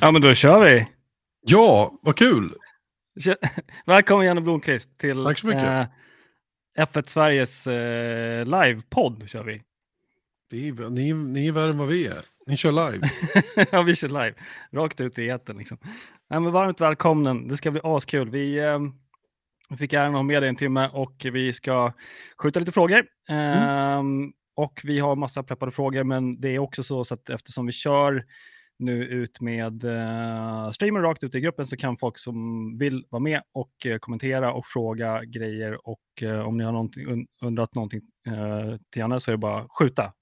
Ja, men då kör vi. Ja, vad kul. Välkommen Janne Blomqvist till Tack så mycket. eh, F1 Sveriges eh, livepodd kör vi. Är, ni, ni är värre än vad vi är. Ni kör live. ja, vi kör live. Rakt ut i etern liksom. Nej, men varmt välkommen. Det ska bli askul. Vi eh, fick äran att ha med dig en timme och vi ska skjuta lite frågor. Ehm, och vi har massa preppade frågor, men det är också så, så att eftersom vi kör nu ut med uh, streamer rakt ut i gruppen så kan folk som vill vara med och eh, kommentera och fråga grejer och eh, om ni har någonting, un- undrat någonting uh, till Janne så är det bara skjuta.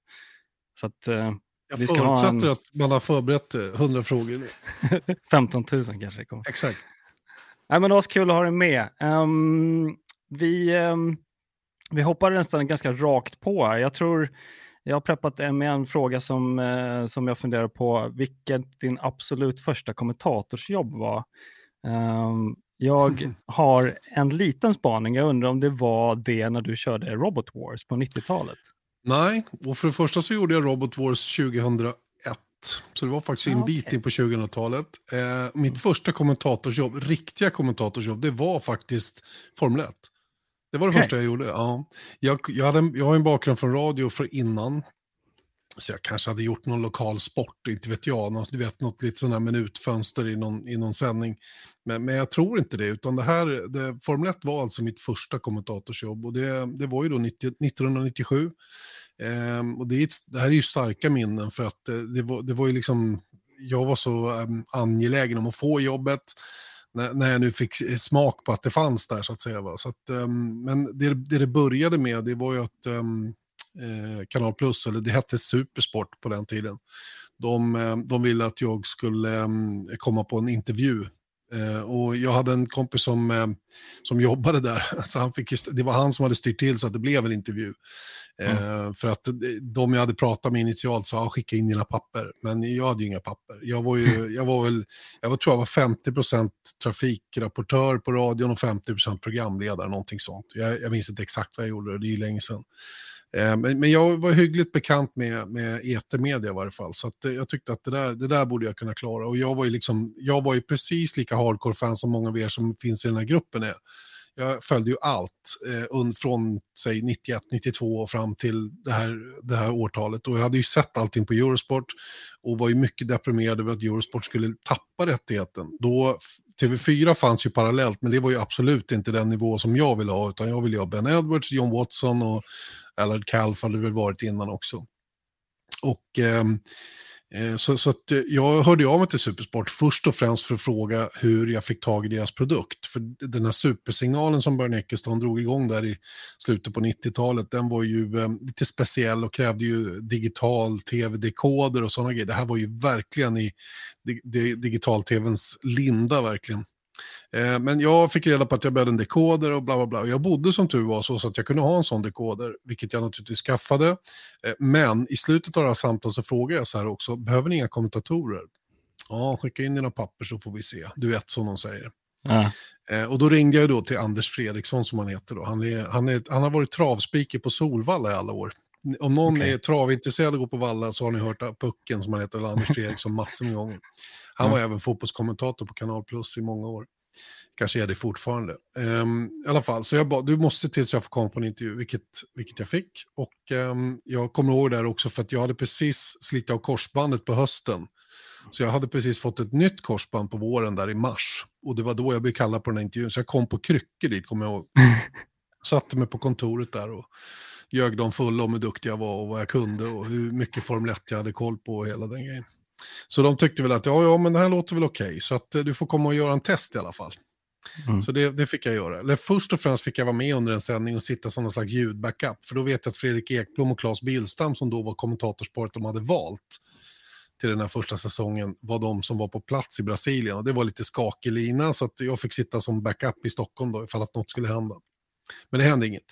Så att eh, Jag förutsätter en- att man har förberett eh, 100 frågor. 15 000 kanske det kommer. Exakt. Nej, men det var så kul att ha dig med. Ehm, vi, ehm, vi hoppar nästan ganska rakt på här. Jag tror jag har preppat en med en fråga som, eh, som jag funderar på. Vilket din absolut första kommentatorsjobb var? Ehm, jag har en liten spaning. Jag undrar om det var det när du körde Robot Wars på 90-talet. Nej, och för det första så gjorde jag Robot Wars 2001. Så det var faktiskt en Ah, bit okej. in på 2000-talet. Eh, mitt första kommentatorsjobb, riktiga kommentatorsjobb, det var faktiskt Formel 1. Det var det Okej. första jag gjorde. Ja. Jag, jag, hade, jag har en bakgrund från radio för innan. Så jag kanske hade gjort någon lokal sport, inte vet jag. Något, du vet, något lite sån här minutfönster i någon, i någon sändning. Men, men jag tror inte det, utan det här, det, Formel 1 var alltså mitt första kommentatorsjobb. Och det, det var ju då 90, 1997. Ehm, och det, är, det här är ju starka minnen för att eh, det var, det var ju liksom, jag var så ehm, angelägen om att få jobbet när, när jag nu fick eh, smak på att det fanns där så att säga. Va? Så att, um, men det, det det började med det var ju att um, eh, Kanal Plus, eller det hette Supersport på den tiden, de, ehm, de ville att jag skulle um, komma på en intervju. Eh, och jag hade en kompis som, eh, som jobbade där, så han fick, det var han som hade styrt till så att det blev en intervju. Eh, för att de jag hade pratat med initialt sa "Ja, skicka in dina papper, men jag hade ju inga papper. Jag var ju, jag var väl, jag var, tror jag var 50% trafikrapportör på radion och 50% programledare, någonting sånt. Jag, jag minns inte exakt vad jag gjorde, det är ju länge sedan. Eh, men, jag var hyggligt bekant med, med etermedia i varje fall, så att, eh, jag tyckte att det där, det där borde jag kunna klara. Och jag var ju, liksom, jag var ju precis lika hardcore-fan som många av er som finns i den här gruppen är. Jag följde ju allt eh, från säg 91, 92 och fram till det här, det här årtalet. Och jag hade ju sett allting på Eurosport och var ju mycket deprimerad över att Eurosport skulle tappa rättigheten. Då, TV4 fanns ju parallellt, men det var ju absolut inte den nivå som jag ville ha, utan jag ville ju ha Ben Edwards, John Watson och Allard Calf hade väl varit innan också. Och eh, Eh, så, så att eh, jag hörde av mig till Supersport först och främst för att fråga hur jag fick tag i deras produkt. För den här supersignalen som Björn Eckeston drog igång där i slutet på 90-talet, den var ju eh, lite speciell och krävde ju digital tv-dekoder och sådana grejer. Det här var ju verkligen i digital-tvns linda verkligen. Eh, Men jag fick reda på att jag behövde en dekoder och bla bla bla. Jag bodde som tur var så, så att jag kunde ha en sån dekoder, vilket jag naturligtvis skaffade. Eh, Men i slutet av det här samtalet så frågade jag så här också, behöver ni inga kommentatorer? Ja, skicka in dina papper så får vi se. Du vet som de säger. Ja. Eh, och då ringde jag då till Anders Fredriksson som han heter. Då. Han, är, han, är, han har varit travspiker på Solvalla i alla år. Om någon Okej. är travintresserad och går på Valla så har ni hört Pucken som han heter, eller Anders Fredriksson, massor med gånger. Han var även fotbollskommentator på Kanal Plus i många år. Kanske är det fortfarande. Ehm, I alla fall, så jag bad, du måste se till så jag får komma på en intervju, vilket, vilket jag fick. Och ehm, jag kommer ihåg det här också för att jag hade precis slitit av korsbandet på hösten. Så jag hade precis fått ett nytt korsband på våren där i mars. Och det var då jag blev kallad på den här intervjun. Så jag kom på kryckor dit, kommer jag ihåg. Satte mig på kontoret där och ljög dem fulla om hur duktig jag var och vad jag kunde och hur mycket Formel 1 jag hade koll på och hela den grejen. Så de tyckte väl att ja, ja, men det här låter väl okej, så att eh, du får komma och göra en test i alla fall. Mm. Så det, det fick jag göra. Eller först och främst fick jag vara med under en sändning och sitta som någon slags ljudbackup. För då vet jag att Fredrik Ekblom och Claes Billstam som då var kommentatorsparet de hade valt till den här första säsongen var de som var på plats i Brasilien. Och det var lite skakig lina så att jag fick sitta som backup i Stockholm då ifall att något skulle hända. Men det hände inget.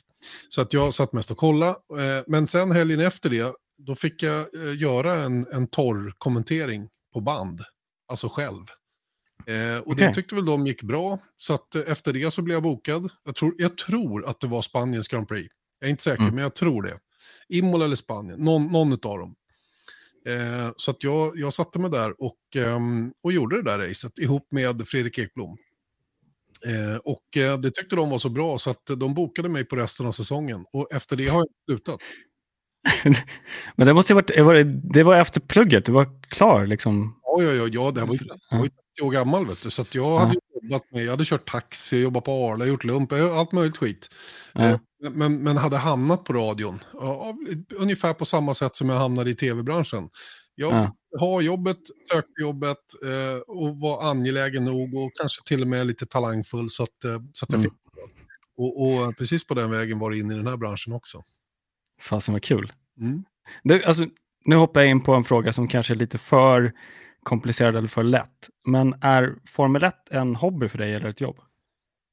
Så att jag satt mest och kollade. Eh, men sen helgen efter det, då fick jag eh, göra en, en torr kommentering på band. Alltså själv. Eh, och det Okej. tyckte väl de gick bra. Så att eh, efter det så blev jag bokad. Jag tror, jag tror att det var Spaniens Grand Prix. Jag är inte säker, Mm. men jag tror det. Imola eller Spanien, någon, någon av dem. Eh, så att jag, jag satte mig där och, ehm, och gjorde det där racet ihop med Fredrik Ekblom. Eh, och eh, det tyckte de var så bra så att de bokade mig på resten av säsongen. Och efter det har jag slutat. Men det måste ju varit, var det, det var efter plugget, du var klar liksom? Ja, ja, ja, ja det här var ju, jag var ju 30 år gammal vet du. Så att jag Ja. hade jobbat med, jag hade kört taxi, jobbat på Arla, gjort lump, eh, allt möjligt skit. Ja. Eh, Men, men hade hamnat på radion, ungefär på samma sätt som jag hamnade i tv-branschen. Jag Ja. har jobbet, sökte jobbet eh, och var angelägen nog och kanske till och med lite talangfull så att, så att jag Mm. fick det. Och, och precis på den vägen var det in i den här branschen också. Fasen vad kul. Mm. Du, alltså, nu hoppar jag in på en fråga som kanske är lite för komplicerad eller för lätt. Men är Formel 1 en hobby för dig eller ett jobb?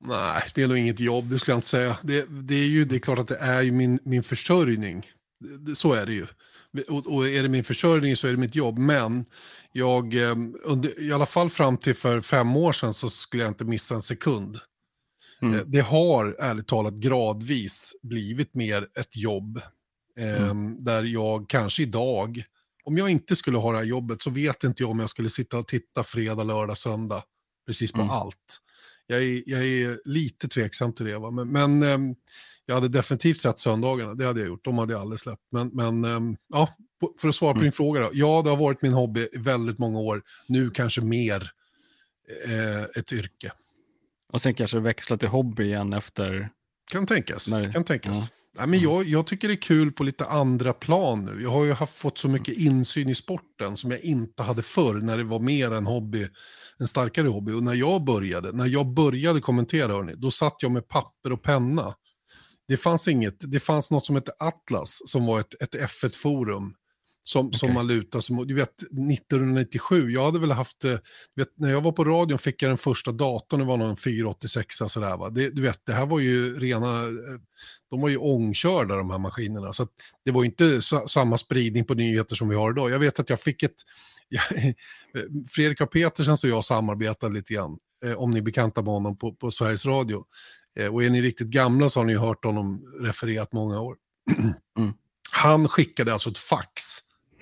Nej, det är nog inget jobb, det skulle jag inte säga. Det, det är ju det är klart att det är ju min, min försörjning. Det, så är det ju. Och, och är det min försörjning så är det mitt jobb. Men jag, eh, under, i alla fall fram till för fem år sedan så skulle jag inte missa en sekund. Mm. Eh, Det har ärligt talat gradvis blivit mer ett jobb. Mm. Där jag kanske idag, om jag inte skulle ha det här jobbet så vet inte jag om jag skulle sitta och titta fredag, lördag, söndag. Precis på Mm. allt. Jag är, jag är lite tveksam till det. Va? Men, men ehm, jag hade definitivt sett söndagarna, det hade jag gjort. De hade jag aldrig släppt. Men, men ehm, ja, för att svara på Mm. din fråga då. Ja, det har varit min hobby i väldigt många år. Nu kanske mer eh, ett yrke. Och sen kanske växla till hobby igen efter... Kan tänkas. Nej. Kan tänkas. Ja. Nej, men jag, jag tycker det är kul på lite andra plan nu. Jag har ju haft, fått så mycket insyn i sporten som jag inte hade förr när det var mer en hobby, en starkare hobby. Och när jag började, när jag började kommentera, hörni, då satt jag med papper och penna. Det fanns inget, det fanns något som hette Atlas som var ett, ett F1-forum. Som, som Okej. man lutar sig mot. Du vet, 1997, jag hade väl haft, eh, du vet, när jag var på radion fick jag den första datorn, det var någon 486 sådär va. Det, du vet, det här var ju rena, eh, de var ju ångkörda de här maskinerna. Så det var ju inte sa, samma spridning på nyheter som vi har idag. Jag vet att jag fick ett, Fredrik A. Petersen och jag samarbetade lite grann, eh, om ni är bekanta med honom på, på Sveriges Radio. Eh, och är ni riktigt gamla så har ni hört honom refererat många år. Mm. Han skickade alltså ett fax.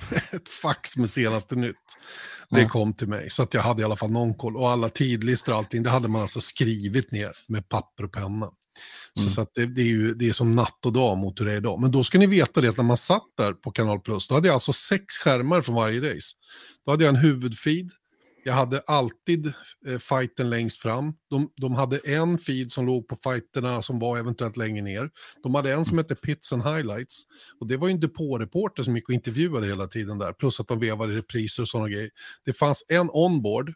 ett fax med senaste nytt. Det kom till mig, så att jag hade i alla fall någon koll. Och alla tidlistor och allting, det hade man alltså skrivit ner med papper och penna. Så, Mm. så att det, det, är ju, det är som natt och dag mot hur det är idag. Men då ska ni veta det att när man satt där på Kanal Plus, då hade jag alltså sex skärmar från varje race. Då hade jag en huvudfeed, jag hade alltid eh, fighten längst fram. De, de hade en feed som låg på fighterna som var eventuellt längre ner. De hade en som hette Pits and Highlights. Och det var ju en depåreporter som gick och intervjuade hela tiden där. Plus att de vevade repriser och sådana grejer. Det fanns en onboard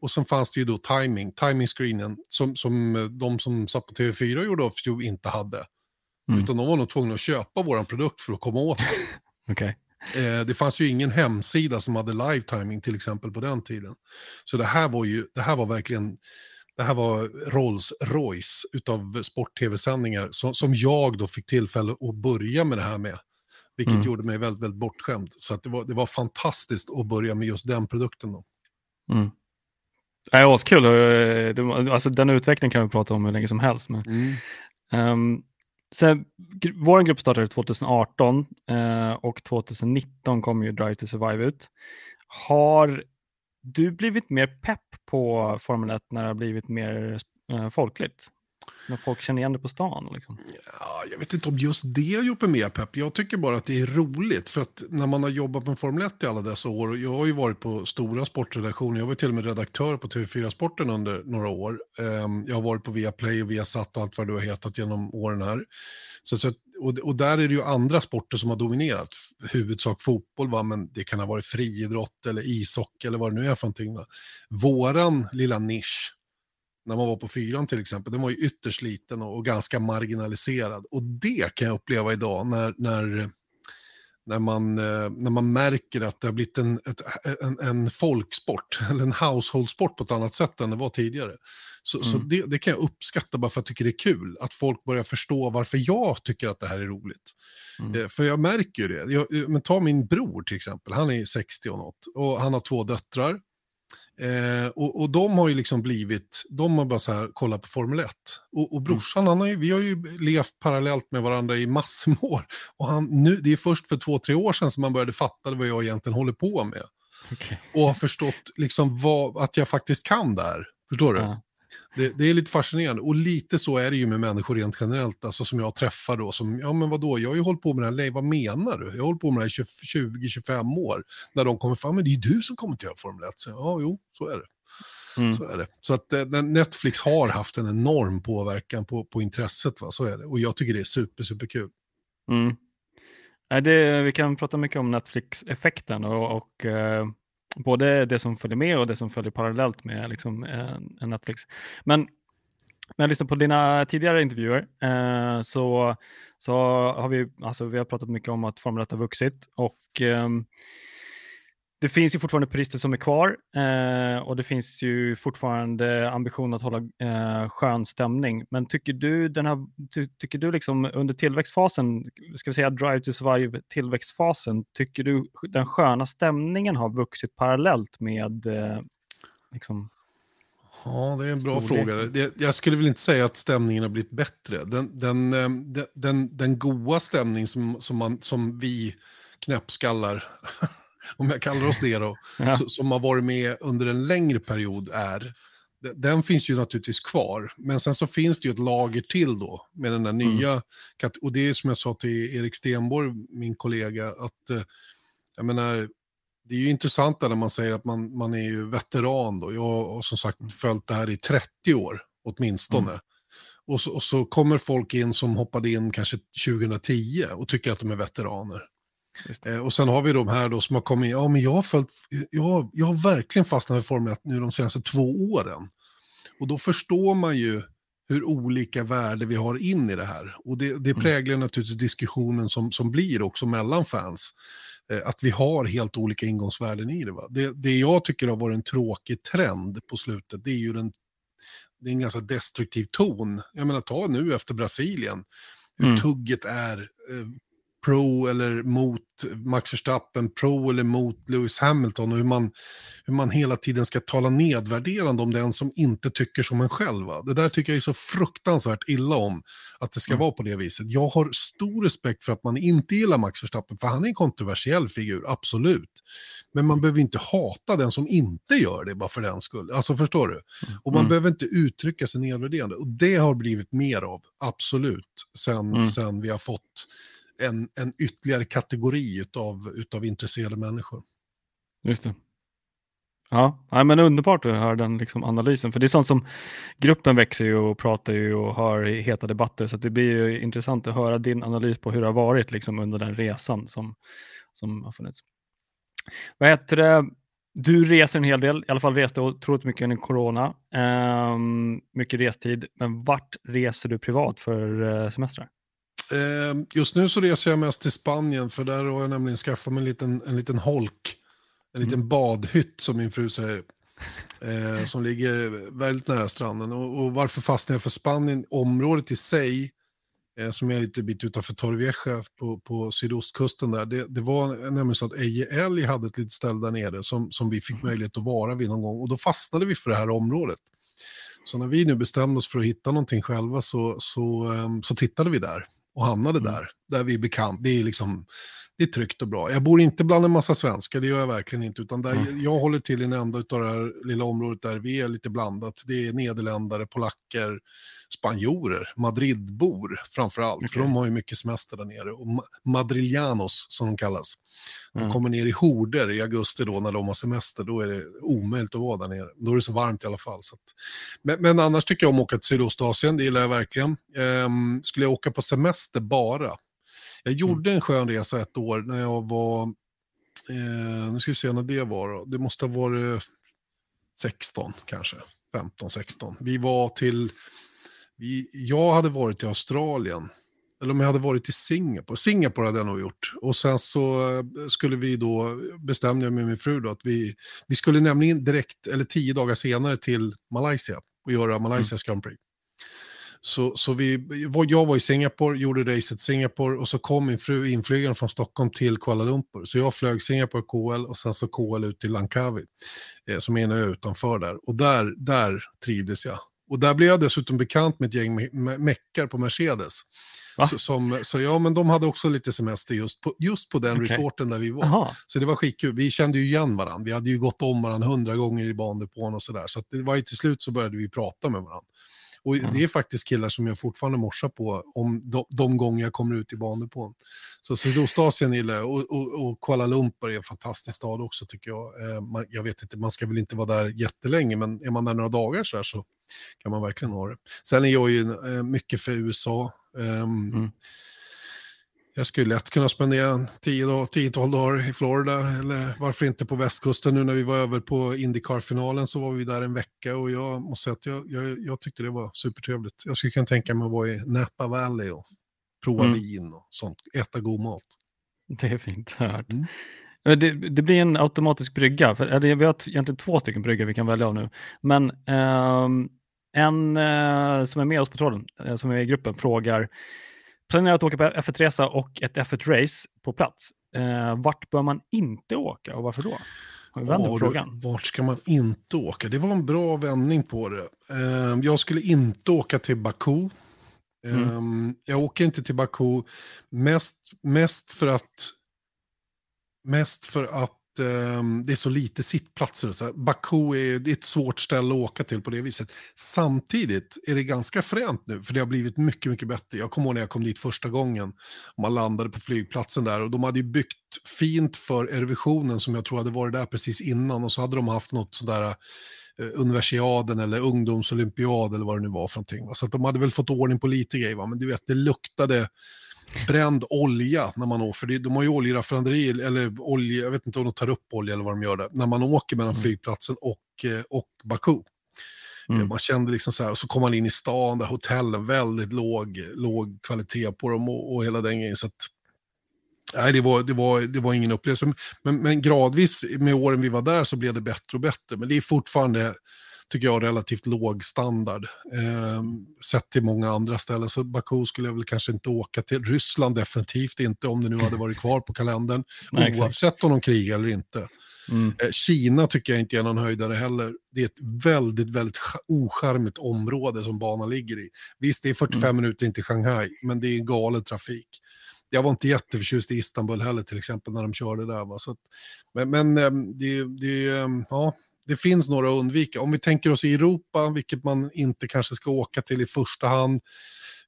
och sen fanns det ju då timing, timing-screenen som, som eh, de som satt på TV4 gjorde off ju inte hade. Mm. Utan de var nog tvungna att köpa vår produkt för att komma åt den. Okej. Eh, det fanns ju ingen hemsida som hade live timing till exempel på den tiden. Så det här var ju, det här var verkligen, det här var Rolls Royce utav sport-tv-sändningar som, som jag då fick tillfälle att börja med det här med. Vilket Mm. gjorde mig väldigt, väldigt bortskämd. Så att det, var, det var fantastiskt att börja med just den produkten då. Mm. Det är askul. eh, Alltså, den utvecklingen kan vi prata om hur länge som helst. Men, ehm, sen, vår grupp startade 2018 eh, och 2019 kom ju Drive to Survive ut. Har du blivit mer pepp på Formel 1 när det har blivit mer eh, folkligt? När folk känner igen det på stan? Liksom. Ja, jag vet inte om just det har gjort mig mer pepp. Jag tycker bara att det är roligt. För att när man har jobbat med Formel 1 i alla dessa år. och Jag har ju varit på stora sportredaktioner. Jag var till och med redaktör på TV4 Sporten under några år. Ehm, jag har varit på Viaplay och Viasat och allt vad du har hetat genom åren här. Så, så, och, och där är det ju andra sporter som har dominerat. Huvudsak fotboll, va? men det kan ha varit friidrott eller ishockey eller vad det nu är för någonting. Va? Våran lilla nisch när man var på fyran till exempel, den var ju ytterst liten och, och ganska marginaliserad. Och det kan jag uppleva idag när, när, när, man, eh, när man märker att det har blivit en, ett, en, en folksport, eller en household-sport på ett annat sätt än det var tidigare. Så, så Mm. det, det kan jag uppskatta bara för att jag tycker det är kul, att folk börjar förstå varför jag tycker att det här är roligt. Mm. Eh, För jag märker ju det. Jag, men ta min bror till exempel, han är 60 och något och han har två döttrar. Eh, och, och de har ju liksom blivit, de har bara så här kollat på Formel 1. Och, och brorsan, han har ju, vi har ju levt parallellt med varandra i massor med år. Och han, nu, det är först för två, tre år sedan som man började fatta vad jag egentligen håller på med. Okay. Och har förstått liksom vad, att jag faktiskt kan där. Förstår du? Ja. Det, det, är lite fascinerande. Och lite så är det ju med människor rent generellt, alltså som jag träffar då. Som, ja men vadå, jag har ju hållit på med det här länge, vad menar du? Jag har hållit på med det här 20-25 år. När de kommer fram, men det är ju du som kommer till att göra Formel 1. Så, ja, jo, så är det. Mm. Så är det. Så att eh, Netflix har haft en enorm påverkan på, på intresset, va? så är det. Och jag tycker det är super, super kul. Mm. Det, vi kan prata mycket om Netflix-effekten och, och eh, både det som följer med och det som följer parallellt med liksom, eh, Netflix. Men när jag lyssnar på dina tidigare intervjuer eh, så, så har vi, alltså, vi har pratat mycket om att Formel 1 har vuxit och eh, det finns ju fortfarande purister som är kvar eh, och det finns ju fortfarande ambition att hålla eh, skön stämning. Men tycker du, den här, ty, tycker du liksom under tillväxtfasen, ska vi säga Drive to Survive tillväxtfasen, tycker du den sköna stämningen har vuxit parallellt med eh, liksom, Ja, det är en bra storlek. fråga. Jag skulle väl inte säga att stämningen har blivit bättre. Den, den, eh, den, den, den goa stämning som, som, man, som vi knäppskallar om jag kallar oss det då, ja. som har varit med under en längre period är, den finns ju naturligtvis kvar. Men sen så finns det ju ett lager till då med den där mm. nya, och det är som jag sa till Erik Stenborg, min kollega, att eh, jag menar, det är ju intressant när man säger att man, man är ju veteran då. Jag har som sagt mm. följt det här i 30 år åtminstone. Mm. Och, så, och så kommer folk in som hoppade in kanske 2010 och tycker att de är veteraner. Eh, och sen har vi de här då som har kommit in, ja men jag har följt, jag, jag har verkligen fastnat i Formel 1 nu de senaste två åren. Och då förstår man ju hur olika värde vi har in i det här. Och det, det mm. präglar naturligtvis diskussionen som, som blir också mellan fans. Eh, att vi har helt olika ingångsvärden i det, det. Det jag tycker har varit en tråkig trend på slutet, det är ju den, det är en ganska destruktiv ton. Jag menar, ta nu efter Brasilien, hur mm. tugget är. Eh, pro eller mot Max Verstappen, pro eller mot Lewis Hamilton och hur man, hur man hela tiden ska tala nedvärderande om den som inte tycker som en själv. Det där tycker jag är så fruktansvärt illa om, att det ska mm. vara på det viset. Jag har stor respekt för att man inte gillar Max Verstappen, för han är en kontroversiell figur, absolut. Men man behöver inte hata den som inte gör det bara för den skull. Alltså förstår du? Mm. Och man mm. behöver inte uttrycka sig nedvärderande. Och det har blivit mer av, absolut, sen, mm. sen vi har fått en, en ytterligare kategori utav, utav intresserade människor. Just det. Ja, nej, men underbart att höra den liksom analysen, för det är sånt som gruppen växer ju och pratar ju och har heta debatter, så det blir ju intressant att höra din analys på hur det har varit liksom under den resan som, som har funnits. Vad heter det? Du reser en hel del, i alla fall reste otroligt mycket under corona, um, mycket restid, men vart reser du privat för eh, semestrar? Ehm, just nu så reser jag mest till Spanien för där har jag nämligen skaffat mig en liten, en liten holk. En liten mm. badhytt som min fru säger. Eh, som ligger väldigt nära stranden. Och, och varför fastnade jag för Spanien? Området i sig, eh, som är lite bit utanför Torrevieja på, på sydostkusten där. Det, det var nämligen så att Eje Älg hade ett litet ställe där nere som, som vi fick mm. möjlighet att vara vid någon gång. Och då fastnade vi för det här området. Så när vi nu bestämde oss för att hitta någonting själva så, så, um, så tittade vi där och hamnade mm. där. Där vi är bekant. Det är liksom det är tryggt och bra. Jag bor inte bland en massa svenskar, det gör jag verkligen inte. Utan där mm. jag håller till i en enda av det här lilla området där vi är lite blandat. Det är nederländare, polacker, spanjorer, Madridbor framför allt. Okay. För de har ju mycket semester där nere. Och madrillanos som de kallas. De mm. kommer ner i horder i augusti då när de har semester. Då är det omöjligt att vara där nere. Då är det så varmt i alla fall. Så att... men, men, annars tycker jag om att åka till Sydostasien, det gillar jag verkligen. Ehm, skulle jag åka på semester bara, jag mm. gjorde en skön resa ett år när jag var, eh, nu ska vi se när det var då. Det måste ha varit 16 kanske, 15, 16. Vi var till, vi, jag hade varit i Australien, eller om jag hade varit i Singapore. Singapore hade jag nog gjort. Och sen så eh, skulle vi då, bestämde jag med min fru då, att vi, vi skulle nämligen direkt, eller tio dagar senare till Malaysia och göra Malaysias mm. Grand Prix. Så, så vi, jag var i Singapore, gjorde racet Singapore och så kom min fru inflygande från Stockholm till Kuala Lumpur. Så jag flög Singapore KL och sen så KL ut till Langkawi, eh, som är en ö utanför där. Och där, där trivdes jag. Och där blev jag dessutom bekant med ett gäng me me meckar på Mercedes. Så, som, så ja, men de hade också lite semester just på, just på den okay. resorten där vi var. Aha. Så det var skitkul. Vi kände ju igen varandra. Vi hade ju gått om varandra hundra gånger i bandepån och sådär. Så, så det var ju till slut så började vi prata med varandra. Och mm. det är faktiskt killar som jag fortfarande morsar på om de, de gånger jag kommer ut i bandepån. Så Sydostasien gillar jag och, och, och, Kuala Lumpur är en fantastisk stad också tycker jag. Eh, man, jag vet inte, man ska väl inte vara där jättelänge, men är man där några dagar så, här så kan man verkligen ha det. Sen är jag ju eh, mycket för USA. Um, mm. Jag skulle lätt kunna spendera 10-12 dagar i Florida, eller varför inte på västkusten. Nu när vi var över på Indycar-finalen så var vi där en vecka och jag måste säga att jag, jag, jag tyckte det var supertrevligt. Jag skulle kunna tänka mig att vara i Napa Valley och prova mm. vin och sånt, äta god mat. Det är fint hört. Mm. Det, det, blir en automatisk brygga, för, eller, vi har egentligen två stycken bryggor vi kan välja av nu. Men um, en uh, som är med oss på tråden, uh, som är i gruppen, frågar planerar att åka på F1-resa och ett F1-race på plats. Uh, vart bör man inte åka och varför då? Ja, frågan. vart ska man inte åka? Det var en bra vändning på det. jag skulle inte åka till Baku. Mm. jag åker inte till Baku mest, mest för att Mest för att Ehm, det är så lite sittplatser. Så Baku är, ett svårt ställe att åka till på det viset. Samtidigt är det ganska fränt nu, för det har blivit mycket, mycket bättre. Jag kommer ihåg när jag kom dit första gången. Man landade på flygplatsen där och de hade ju byggt fint för Eurovisionen som jag tror hade varit där precis innan och så hade de haft något sådär eh, universiaden eller ungdomsolympiad eller vad det nu var för någonting. Så att de hade väl fått ordning på lite grejer, va? men du vet, det luktade bränd olja när man åker. För de har ju oljeraffinaderi, eller olja, jag vet inte om de tar upp olja eller vad de gör där, när man åker mellan mm. flygplatsen och, eh, och Baku. Mm. Man kände liksom så här, och så kom man in i stan, där hotellen, väldigt låg, låg kvalitet på dem och, och hela den grejen. Så att, nej, det var, det, var, det var ingen upplevelse. Men, men gradvis med åren vi var där så blev det bättre och bättre. Men det är fortfarande tycker jag, relativt låg standard. Eh, sett till många andra ställen. Så Baku skulle jag väl kanske inte åka till. Ryssland definitivt inte, om det nu hade varit kvar på kalendern. Nej, oavsett om de krigar eller inte. Mm. Eh, Kina tycker jag inte är någon höjdare heller. Det är ett väldigt, väldigt ocharmigt område som banan ligger i. Visst, det är 45 mm. minuter in till Shanghai, men det är galen trafik. Jag var inte jätteförtjust i Istanbul heller till exempel när de körde där. Va? Så att, men men ehm, det, det, ehm, ja, det finns några att undvika. Om vi tänker oss i Europa, vilket man inte kanske ska åka till i första hand.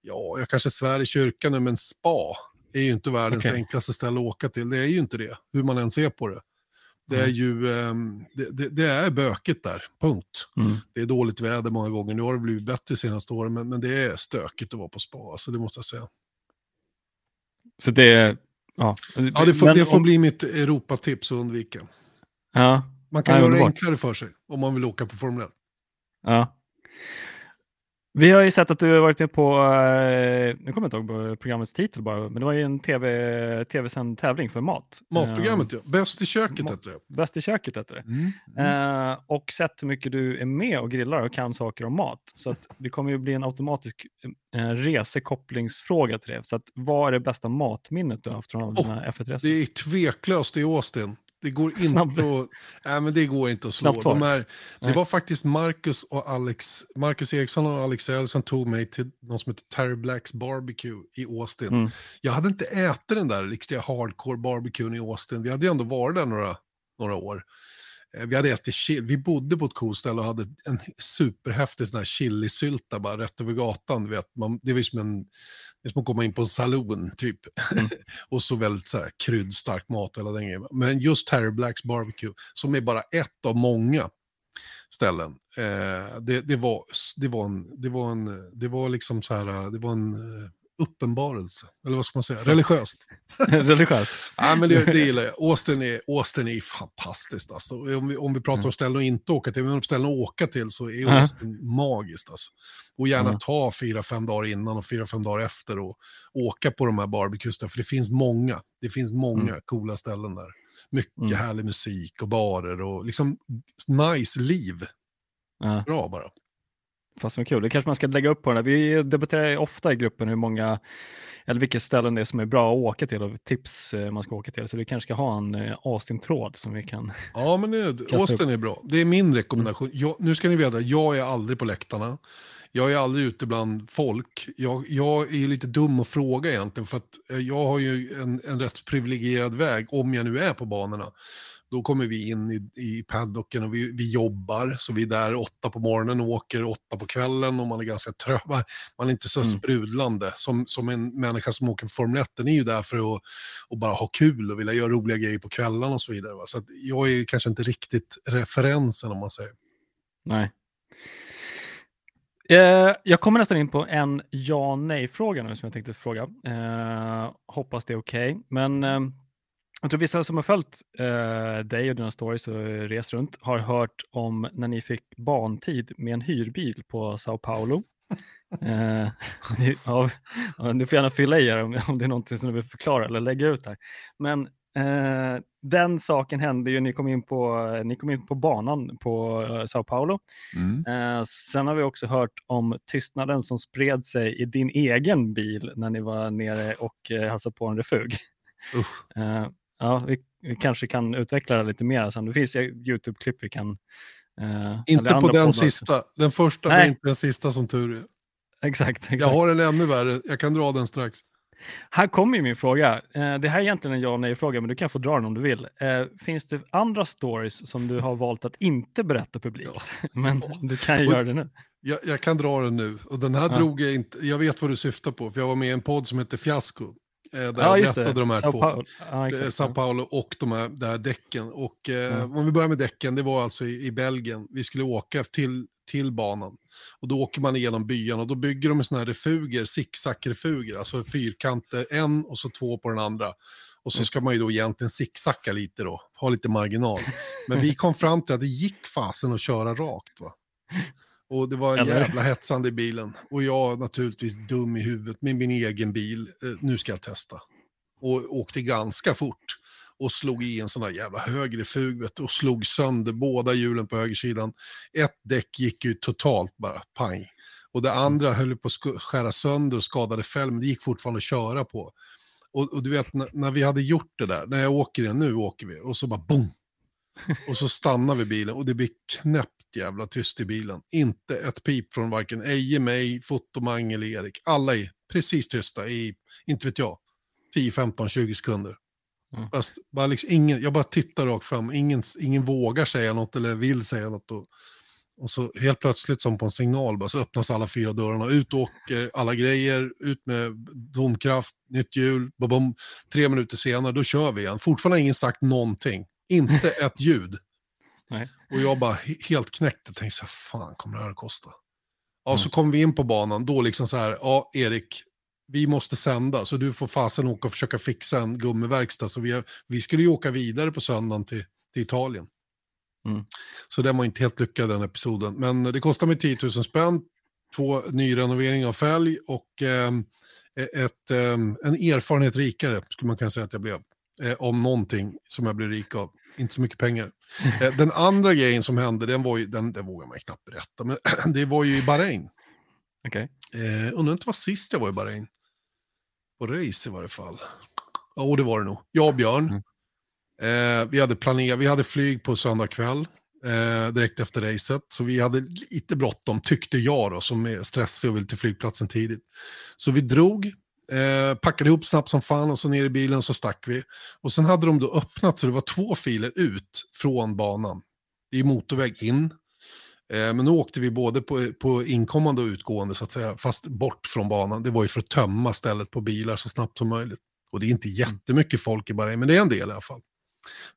Ja, jag kanske svär i kyrkan nu, men spa är ju inte världens okay. enklaste ställe att åka till. Det är ju inte det, hur man än ser på det. Det är mm. ju um, det, det, det, är bökigt där, punkt. Mm. Det är dåligt väder många gånger. Nu har det blivit bättre de senaste åren, men, men det är stökigt att vara på spa, alltså, det måste jag säga. Så det är... Ja, ja det, får, det får om... bli mitt Europatips att undvika. Ja, man kan göra det enklare för sig om man vill åka på Formel 1. Ja. Vi har ju sett att du har varit med på, eh, nu kommer jag inte ihåg programmets titel bara, men det var ju en tv, tv-sänd tävling för mat. Matprogrammet ja, Bäst i köket hette det. Bäst i köket hette det. Mm. Mm. Uh, och sett hur mycket du är med och grillar och kan saker om mat. Så att det kommer ju bli en automatisk uh, resekopplingsfråga till det. Så att, vad är det bästa matminnet du har haft från oh, dina F1-resor? Det är tveklöst i Austin. Det går inte att, nej, men det går inte att slå. De är, det var faktiskt Marcus och Alex, Marcus Eriksson och Alex som tog mig till något som heter Terry Blacks Barbecue i Austin. Mm. Jag hade inte ätit den där riktiga hardcore barbecuen i Austin. Vi hade ju ändå varit där några, några år. Eh, vi hade ätit chili, vi bodde på ett coolt ställe och hade en superhäftig sån här chilisylta bara rätt över gatan. vet. Man, det var som en det är som att komma in på en saloon typ. Mm. och så väldigt så här, kryddstark mat hela den grejen. Men just Terry Blacks Barbecue, som är bara ett av många ställen. Eh, det, det, var, det, var en, det, var en, det var liksom så här, det var en eh, uppenbarelse. Eller vad ska man säga? Religiöst. Religiöst. ja, men det, det gillar jag. Austin är, Austin är fantastiskt. Alltså. Om, vi, om vi pratar mm. om ställen att inte åka till, men om ställen att åka till så är mm. Austin magiskt. Alltså. Och gärna mm. ta fyra, fem dagar innan och fyra, fem dagar efter och åka på de här barbecues. För det finns många. Det finns många mm. coola ställen där. Mycket mm. härlig musik och barer och liksom nice liv. Bra bara. Fast vad kul, det kanske man ska lägga upp på den här. Vi debatterar ofta i gruppen hur många eller vilka ställen det är som är bra att åka till och tips eh, man ska åka till. Så vi kanske ska ha en eh, Austin-tråd som vi kan Ja, men det, Austin är bra. Det är min rekommendation. Jag, nu ska ni veta, jag är aldrig på läktarna. Jag är aldrig ute bland folk. Jag, jag är lite dum att fråga egentligen för att eh, jag har ju en, en rätt privilegierad väg om jag nu är på banorna. Då kommer vi in i, i paddocken och vi, vi jobbar, så vi är där åtta på morgonen och åker åtta på kvällen och man är ganska trött. Man är inte så mm. sprudlande som, som en människa som åker på Formel 1. Den är ju där för att, att bara ha kul och vilja göra roliga grejer på kvällarna och så vidare. Va? Så jag är kanske inte riktigt referensen om man säger. Nej. Eh, jag kommer nästan in på en ja nej-fråga nu som jag tänkte fråga. Eh, hoppas det är okej. Okay. Men eh, jag tror vissa som har följt eh, dig och dina stories och rest runt har hört om när ni fick bantid med en hyrbil på Sao Paulo. eh, ja, du får gärna fylla i här om, om det är någonting som du vill förklara eller lägga ut här. Men eh, den saken hände ju, ni kom in på, ni kom in på banan på uh, Sao Paulo. Mm. Uh, sen har vi också hört om tystnaden som spred sig i din egen bil när ni var nere och uh, hälsade på en refug. Uh, ja, vi, vi, kanske kan utveckla det lite mer sen. Det finns YouTube-klipp vi kan... Uh, inte på den poddar. sista. Den första, Nej. inte den sista som tur är. Exakt, exakt. Jag har en ännu värre. Jag kan dra den strax. Här kommer min fråga. Uh, det här är egentligen en ja och nej-fråga, men du kan få dra den om du vill. Uh, finns det andra stories som du har valt att inte berätta publikt? Ja. men du kan ju och, göra det nu. Jag, jag, kan dra den nu. Och den här ja. drog jag inte. Jag vet vad du syftar på, för jag var med i en podd som heter Fiasko. Eh, där ja, jag berättade de här Sao två. Paulo. Ja, eh, Sao Paulo och de här, de här däcken. Och, eh, mm. Om vi börjar med däcken, det var alltså i, i, Belgien. Vi skulle åka till, till banan. Och då åker man igenom byarna och då bygger de sådana här refuger, zigzag-refuger. Alltså fyrkanter, en och så två på den andra. Och så mm. ska man ju då egentligen zigzacka lite då, ha lite marginal. Men vi kom fram till att det gick fasen att köra rakt. Va? Och det var en Eller? jävla hetsande i bilen. Och jag naturligtvis dum i huvudet med min egen bil. Eh, nu ska jag testa. Och åkte ganska fort. Och slog i en sån där jävla högre fug och slog sönder båda hjulen på högersidan. Ett däck gick ju totalt bara pang. Och det andra höll på att skära sönder och skadade fälg, men det gick fortfarande att köra på. Och, och du vet, när, när, vi hade gjort det där, när jag åker igen, nu åker vi, och så bara boom! Och så stannar vi bilen och det blir knäppt jävla tyst i bilen. Inte ett pip från varken Eje, mig, Fotomang eller Erik. Alla är precis tysta i, inte vet jag, 10, 15, 20 sekunder. Mm. Fast, bara liksom ingen, jag bara tittar rakt fram, ingen, ingen vågar säga något eller vill säga något. Och, och så helt plötsligt som på en signal bara, så öppnas alla fyra dörrarna. Ut åker alla grejer, ut med domkraft, nytt hjul, babom. Tre minuter senare, då kör vi igen. Fortfarande har ingen sagt någonting. Inte ett ljud. Nej. Och jag bara helt knäckt och tänkte så här, fan kommer det här att kosta? Ja, mm. så kom vi in på banan, då liksom så här, ja Erik, vi måste sända, så du får fasen åka och försöka fixa en gummiverkstad. Så vi, vi skulle ju åka vidare på söndagen till, till Italien. Mm. Så den var inte helt lyckad den episoden. Men det kostade mig 10 000 spänn, två nyrenovering av fälg och eh, ett, eh, en erfarenhet rikare, skulle man kunna säga att jag blev. Eh, om någonting som jag blev rik av inte så mycket pengar. Eh, den andra grejen som hände, den, var ju, den, den vågar man knappt berätta, men det var ju i Bahrain. Okay. Eh, undrar inte vad sist jag var i Bahrain. På race i varje fall. Ja, oh, det var det nog. Jag och Björn. Mm. Eh, vi hade planerat, vi hade flyg på söndag kväll. Eh, direkt efter racet. Så vi hade lite bråttom, tyckte jag då, som är stressig och vill till flygplatsen tidigt. Så vi drog, Eh, packade ihop snabbt som fan och så ner i bilen så stack vi. Och sen hade de då öppnat så det var två filer ut från banan. Det är motorväg in. Eh, men nu åkte vi både på, på inkommande och utgående så att säga, fast bort från banan. Det var ju för att tömma stället på bilar så snabbt som möjligt. Och det är inte jättemycket folk i Bahrain, men det är en del i alla fall.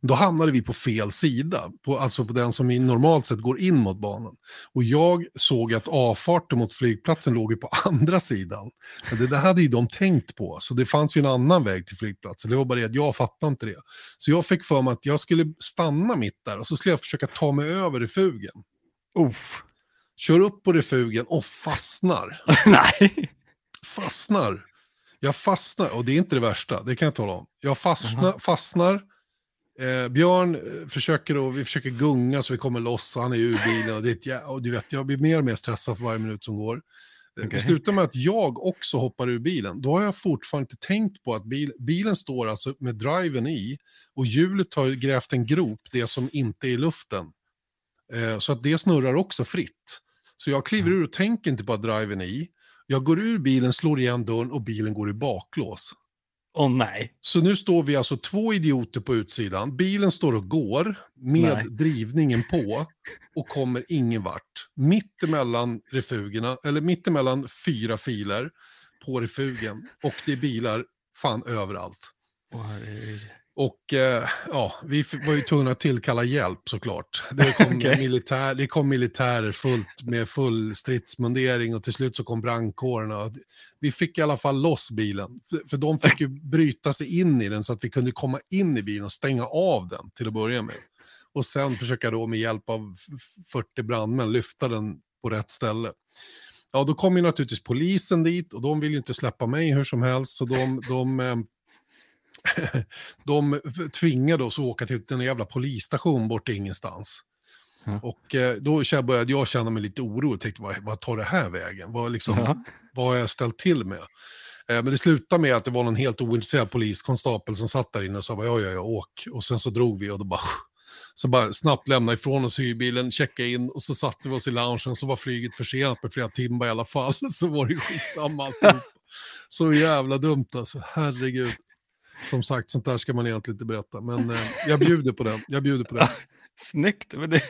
Då hamnade vi på fel sida, på, alltså på den som normalt sett går in mot banan. Och jag såg att avfarten mot flygplatsen låg på andra sidan. Men det där hade ju de tänkt på, så det fanns ju en annan väg till flygplatsen. Det var bara det att jag fattade inte det. Så jag fick för mig att jag skulle stanna mitt där och så skulle jag försöka ta mig över refugen. Uff. Kör upp på refugen och fastnar. Nej. Fastnar. Jag fastnar, och det är inte det värsta, det kan jag tala om. Jag fastnar, uh -huh. fastnar Eh, Björn eh, försöker och vi försöker gunga så vi kommer loss, han är ur bilen och, det jä- och du vet, jag blir mer och mer stressad för varje minut som går. Eh, Det slutar med att jag också hoppar ur bilen. Då har jag fortfarande inte tänkt på att bil, bilen står alltså med driven i och hjulet har grävt en grop, det som inte är i luften. Eh, så att det snurrar också fritt. Så jag kliver ur och tänker inte på att driven är i. Jag går ur bilen, slår igen dörren och bilen går i baklås. Åh nej. Så nu står vi alltså två idioter på utsidan. Bilen står och går med Nej. drivningen på och kommer ingen vart. Mitt emellan refugerna, eller mitt emellan fyra filer på refugen. Och det är bilar fan överallt. Herregud. Och eh, ja, vi var ju tvungna att tillkalla hjälp såklart. Det kom, Okej. militär, det kom militärer fullt med full stridsmundering och till slut så kom brandkårerna. Vi fick i alla fall loss bilen. För, för de fick ju bryta sig in i den så att vi kunde komma in i bilen och stänga av den till att börja med. Och sen försöka då med hjälp av f- f- 40 brandmän lyfta den på rätt ställe. Ja, då kom ju naturligtvis polisen dit och de vill ju inte släppa mig hur som helst. Så de, de, eh, de tvingade oss att åka till en jävla polisstation bort ingenstans. Ja. Och eh, då började jag känna mig lite orolig och tänkte, vad, vad tar det här vägen? Vad, liksom, Ja. vad har jag ställt till med? Eh, men det slutade med att det var någon helt ointresserad poliskonstapel som satt där inne och sa, ja, ja, ja, åk. Och sen så drog vi och då bara, så bara snabbt lämna ifrån oss hyrbilen, checka in och så satte vi oss i loungen så var flyget försenat med flera timmar i alla fall. Så var det ju skitsamma alltihop. Så jävla dumt alltså, herregud. Som sagt, sånt där ska man egentligen inte berätta. Men eh, jag bjuder på den. Jag bjuder på den. Snyggt. Men det...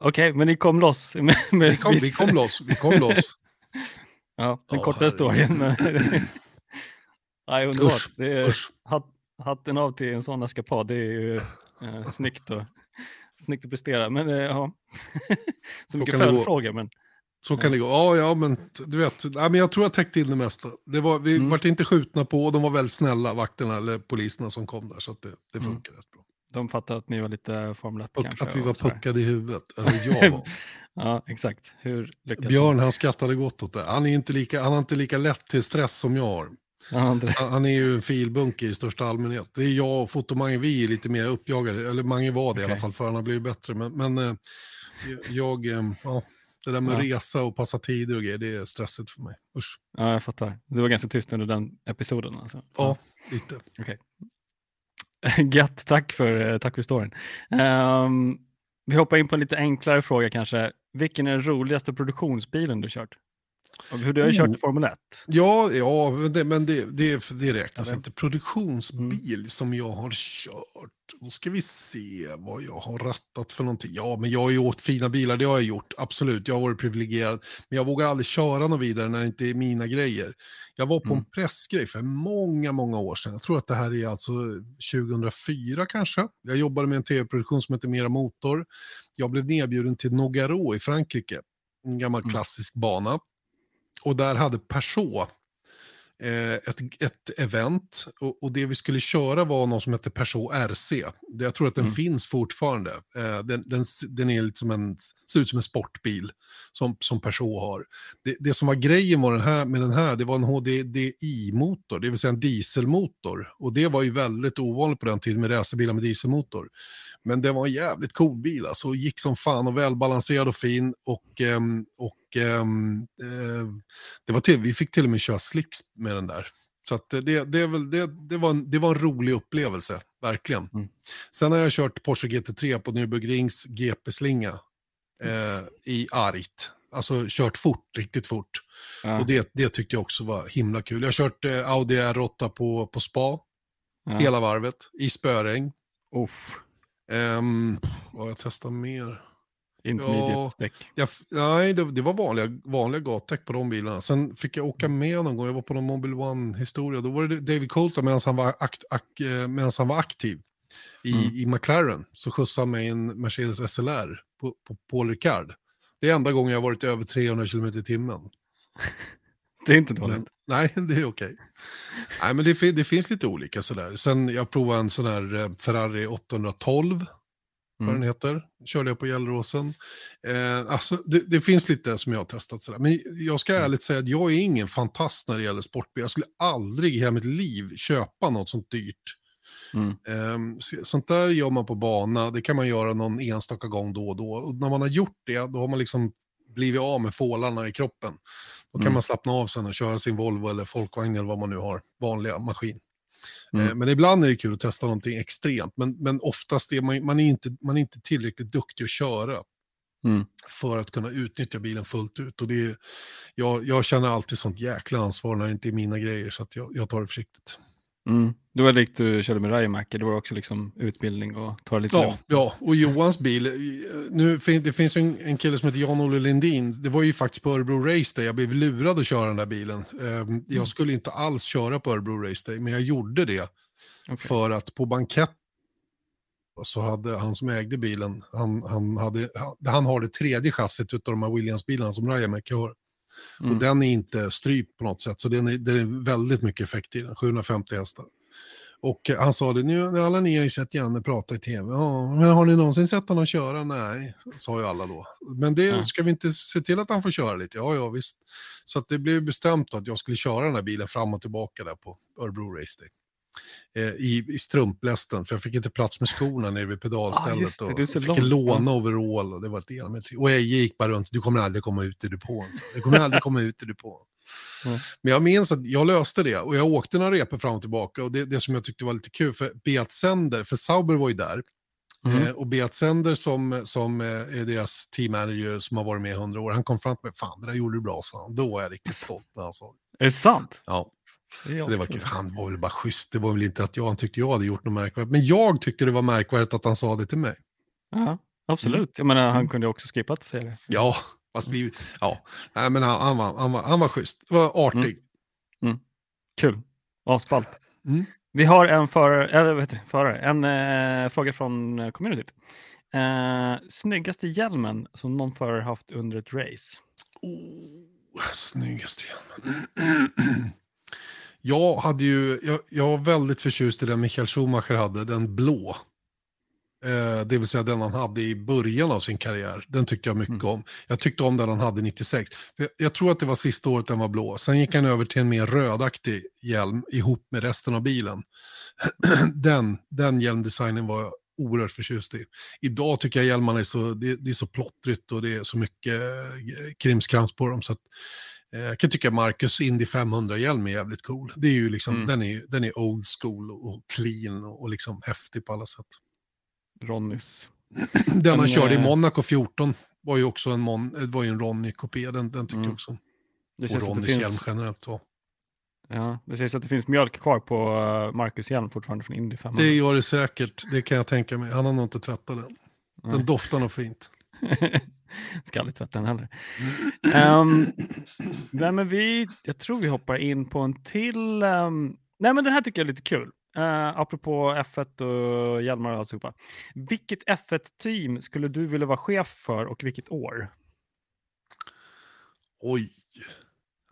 Okej, men ni kom loss. Med, med Vi kom, vi kom loss. Vi kom loss. Ja, den Ja, korta historien. Nej, underbart. Usch, Det är, Usch. hat, hatten av till en sån eskapad. Det är ju eh, snyggt, och, snyggt att prestera. Men eh, ja, så mycket följdfrågor. Men Så kan det gå. Ja, ja, men du vet. Ja, men jag tror jag täckte in det mesta. Det var, vi Mm. vart inte skjutna på och de var väldigt snälla, vakterna eller poliserna som kom där. Så att det, det Mm. funkar rätt bra. de fattar att ni var lite Formel 1 Och kanske. att vi var puckade i huvudet. Eller jag var. Ja, exakt. Hur lyckas Björn, han skrattade gott åt det. Han, är inte lika, han har inte lika lätt till stress som jag har. Han, är ju en filbunke i största allmänhet. Det är jag och Fotomange, vi är lite mer uppjagade. Eller Mange var det i alla fall, för han har blivit bättre. Men, men eh, jag, eh, ja, det där med Ja. resa och passa tider och grejer, det är stressigt för mig. Usch. Ja, jag fattar. Det var ganska tyst under den episoden. Alltså. Ja, lite. Gött, tack för, eh, tack för storyn. Ehm, vi hoppar in på en lite enklare fråga kanske. Vilken är den roligaste produktionsbilen du kört? Hur du har ju Oh. kört Formel 1. Ja, ja men det, men det, det, det räknas inte. Produktionsbil som jag har kört. Då ska vi se vad jag har rattat för någonting. Ja, men jag har ju åkt fina bilar, det har jag gjort. Absolut, jag har varit privilegierad. Men jag vågar aldrig köra något vidare när det inte är mina grejer. Jag var på Mm. en pressgrej för många, många år sedan. Jag tror att det här är alltså 2004 kanske. Jag jobbade med en tv-produktion som heter Mera Motor. Jag blev nedbjuden till Nogaro i Frankrike. En gammal Mm. klassisk bana. Och där hade Peugeot eh, ett, ett event och, och det vi skulle köra var något som heter Peugeot RC. Det, jag tror att den Mm. finns fortfarande. Eh, den, den, den är lite som en, ser ut som en sportbil som, som Peugeot har. Det, det som var grejen med den, här, med den här, det var en HDDI-motor, det vill säga en dieselmotor. Och det var ju väldigt ovanligt på den tiden med racerbilar med dieselmotor. Men det var en jävligt cool bil, alltså gick som fan och välbalanserad och fin. Och, ehm, och ehm, eh, det var till, vi fick till och med köra slicks med den där. Så det, det, väl, det, det, var en, det var en rolig upplevelse, verkligen. Mm. Sen har jag kört Porsche GT3 på Nürburgrings GP-slinga eh, i Arit. Alltså kört fort, riktigt fort. Ja, Och det, det tyckte jag också var himla kul. Jag har kört eh, Audi R8 på, på spa, ja. hela varvet, i spöregn. Uff, Um, vad har jag testat mer? Intermediate Ja. Jag, nej, det, det var vanliga, vanliga gatdäck på de bilarna. Sen fick jag åka med någon gång, jag var på någon Mobile One-historia. Då var det David Coulter medan han, var akt, ak, eh, han var aktiv i, Mm. i McLaren. Så skjutsade han mig en Mercedes SLR på, på Paul Ricard. Det är enda gången jag har varit över 300 km i timmen. Det är inte dåligt. Nej, det är okej. Nej, men det, det finns lite olika sådär. Sen jag provade en sån här eh, Ferrari 812 vad den Mm. heter. Körde jag på Gelleråsen. Eh, alltså, det, det finns lite som jag har testat. Sådär. Men jag ska ärligt säga att jag är ingen fantast när det gäller sportbil. Jag skulle aldrig i hela mitt liv köpa något sånt dyrt. Mm. Ehm, så- Sånt där gör man på bana, det kan man göra någon enstaka gång då och då. Och när man har gjort det, då har man liksom blivit av med fålarna i kroppen. Då kan Mm. man slappna av sen och köra sin Volvo eller folkvagn eller vad man nu har, vanliga maskin. Mm. Eh, Men ibland är det kul att testa någonting extremt, men, men oftast är man, man, är inte, man är inte tillräckligt duktig att köra Mm. för att kunna utnyttja bilen fullt ut. Och det är, jag, jag känner alltid sånt jäkla ansvar när det inte är mina grejer, så jag, jag tar det försiktigt. Mm. Det var likt du körde med Rayomäki, det var också liksom utbildning och ta lite Ja, lugnt. ja, och Johans bil, eh, nu, det finns en, en kille som heter Jan-Olle Lindin, det var ju faktiskt på Örebro Race Day, jag blev lurad att köra den där bilen. Eh, Jag skulle inte alls köra på Örebro Race Day, men jag gjorde det Okej. för att på bankett så hade han som ägde bilen, han, han, hade, han har det tredje chassit utav de här Williams-bilarna som Rajamäki har. Mm. Och den är inte strypt på något sätt, så den är, det är väldigt mycket effekt i den, 750 hästar. Och han sa det, nu alla ni har ju sett Janne prata i tv. Ja, men har ni någonsin sett honom köra? Nej, sa ju alla då. Men det Ja. ska vi inte se till att han får köra lite? Ja, ja, visst. Så det blev bestämt att jag skulle köra den här bilen fram och tillbaka där på Örebro Race Day. Eh, I, I strumplästen, för jag fick inte plats med skorna nere vid pedalstället. just det, och så fick långt, låna overall och det var ett elände. Och Eje gick bara runt, du kommer aldrig komma ut ur depån. Så. Du kommer aldrig komma ut ur depån. Mm. Men jag minns att jag löste det och jag åkte några repor fram och tillbaka och det, det som jag tyckte var lite kul, för Beat Sender, för Sauber var ju där, Mm. eh, och Beat Sender som, som eh, är deras teammanager som har varit med i 100 år, han kom fram till mig, fan det där gjorde du bra, sa han. Då var jag riktigt stolt när han sa det. Är det sant? Ja, Det så det var kul. Han var väl bara schysst, det var väl inte att jag, han tyckte jag hade gjort något märkvärdigt, men jag tyckte det var märkvärdigt att han sa det till mig. Ja, absolut. Jag menar, han kunde ju också skippat att säga det. Ja, fast vi, ja, nej men han, han, var, han, var, han var schysst, det var artig. Kul. Asballt. Mm. Vi har en förare, eller vet du, förare, en eh, fråga från eh, communityt. Eh, snyggaste hjälmen som någon förare haft under ett race? Oh, snyggaste hjälmen. Jag hade ju, jag, jag var väldigt förtjust i den Michael Schumacher hade, den blå. Eh, det vill säga den han hade i början av sin karriär. Den tyckte jag mycket Mm. om. Jag tyckte om den han hade 96. Jag, jag tror att det var sista året den var blå. Sen gick han över till en mer rödaktig hjälm ihop med resten av bilen. den, den hjälmdesignen var jag oerhört förtjust i. Idag tycker jag hjälmarna är så, det, det är så plottrigt och det är så mycket eh, krimskrams på dem. Så att, jag kan tycka Marcus Indy 500-hjälm är jävligt cool. Det är ju liksom, Mm. den, är, den är old school och clean och, och liksom häftig på alla sätt. Ronnys. Den han körde i eh, Monaco 14 var ju också en, Mon, eh, var ju en Ronny-kopé, den, den tycker Mm. jag också. Det Och Ronnys hjälm finns, generellt. Så. ja, det sägs att det finns mjölk kvar på uh, Marcus hjälm fortfarande från Indy 500. Det gör det säkert, det kan jag tänka mig. Han har nog inte tvättat den. Den Nej. doftar nog fint. Ska aldrig tvätta den heller. Ehm, nej, men vi, jag tror vi hoppar in på en till. ehm, nej, men den här tycker jag är lite kul. Uh, apropå F1 och hjälmar och alltihopa. Vilket F1-team skulle du vilja vara chef för och vilket år? Oj.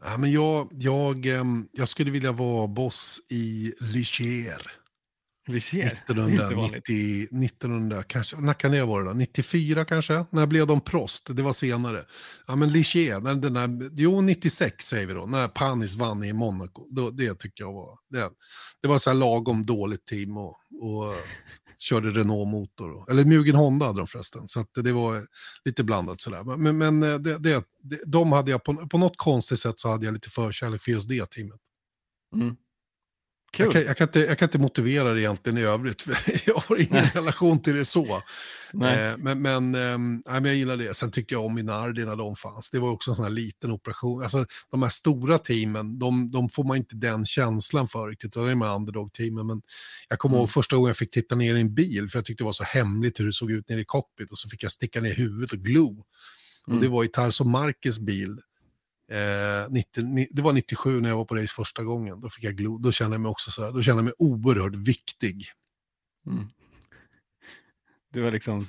Ja, men jag, jag, ehm, jag skulle vilja vara boss i Ligier. Vi ser. Det är inte vanligt. 1990, 1900, kanske, när kan det ha varit då? 94 kanske? När blev de prost? Det var senare. Ja men Ligier, när den där, jo 96 säger vi då, när Panis vann i Monaco. Då, det tycker jag var, det, det var så här lagom dåligt team och, och körde Renault-motor. Eller Mugen Honda hade de förresten, så att det var lite blandat sådär. Men, men eh, det, det, det, de hade jag, på, på något konstigt sätt så hade jag lite förkärlek för just det teamet. Mm. Kul. Jag kan, jag, kan inte, jag kan inte motivera det egentligen i övrigt. Jag har ingen Nej. relation till det så. Eh, men, men, nej, men jag gillar det. Sen tyckte jag om Minardi när de fanns. Det var också en sån här liten operation. Alltså, de här stora teamen, de, de får man inte den känslan för riktigt. Det är med underdog-teamen. Men jag kommer Mm. ihåg första gången jag fick titta ner i en bil, för jag tyckte det var så hemligt hur det såg ut nere i cockpit. Och så fick jag sticka ner huvudet och glo. Och Mm. det var i Tarso Marques bil. Eh, 90, ni- det var 97 när jag var på race första gången. Då, fick jag glo, då kände jag mig också så här, då kände jag mig oerhört viktig. Mm. Det var liksom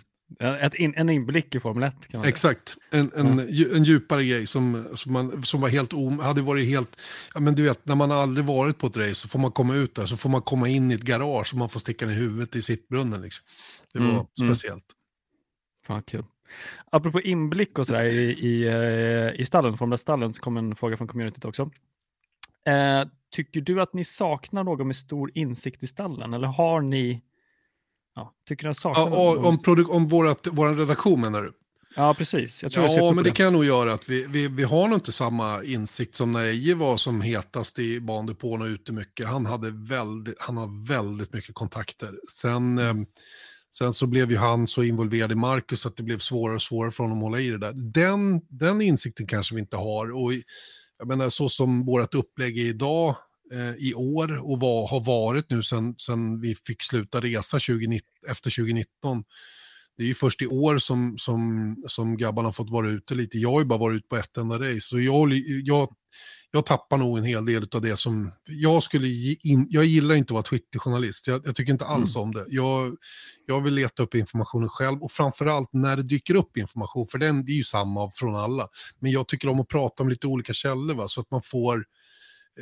in, en inblick i Formel 1 kan man säga. Exakt, en, en, dju- en djupare grej som, som, man, som var helt om, hade varit helt, ja men du vet när man aldrig varit på ett race så får man komma ut där så får man komma in i ett garage och man får sticka ner huvudet i sittbrunnen liksom. Det var Mm, mm. speciellt. Fan kul. Apropå inblick och sådär i, i, eh, i stallen, Formel 1-stallen, så kom en fråga från communityt också. Eh, tycker du att ni saknar någon med stor insikt i stallen eller har ni? Ja, tycker att saknar Ja, någon? om produ- om vårat, vår redaktion menar du? Ja, precis. Jag tror jag Ja, syftar men det kan jag nog göra. Att vi, vi, vi har nog inte samma insikt som när Eje var som hetast i bandepån och ute mycket. Han, hade väldigt, han har väldigt mycket kontakter. Sen, eh, sen så blev ju han så involverad i Marcus att det blev svårare och svårare för honom att hålla i det där. Den, den insikten kanske vi inte har. Och jag menar, så som vårt upplägg är idag, eh, i år och var, har varit nu sen, sen vi fick sluta resa 2019, efter 2019 det är ju först i år som, som, som grabbarna har fått vara ute lite. Jag har ju bara varit ute på ett enda race. Så jag, jag, jag tappar nog en hel del av det som... Jag, skulle in, jag gillar inte att vara Twitter-journalist. Jag, jag tycker inte alls om det. Jag, jag vill leta upp informationen själv och framförallt när det dyker upp information, för den är ju samma från alla. Men jag tycker om att prata om lite olika källor va? så att man får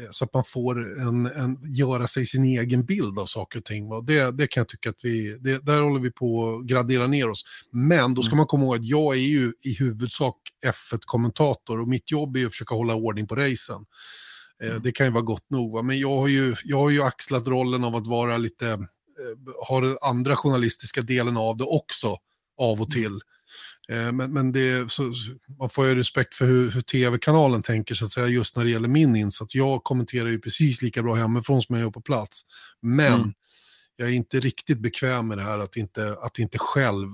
så att man får en, en, göra sig sin egen bild av saker och ting. Det, det kan jag tycka att vi, det, där håller vi på att gradera ner oss. Men då ska Mm. man komma ihåg att jag är ju i huvudsak F1-kommentator och mitt jobb är ju att försöka hålla ordning på racen. Eh, Mm. Det kan ju vara gott nog. Va? Men jag har, ju, jag har ju axlat rollen av att vara lite, eh, ha den andra journalistiska delen av det också av och till. Eh, Men, men det, så, man får ju respekt för hur, hur tv-kanalen tänker så att säga just när det gäller min insats. Jag kommenterar ju precis lika bra hemifrån som jag gör på plats. Men Mm. jag är inte riktigt bekväm med det här att inte, att inte själv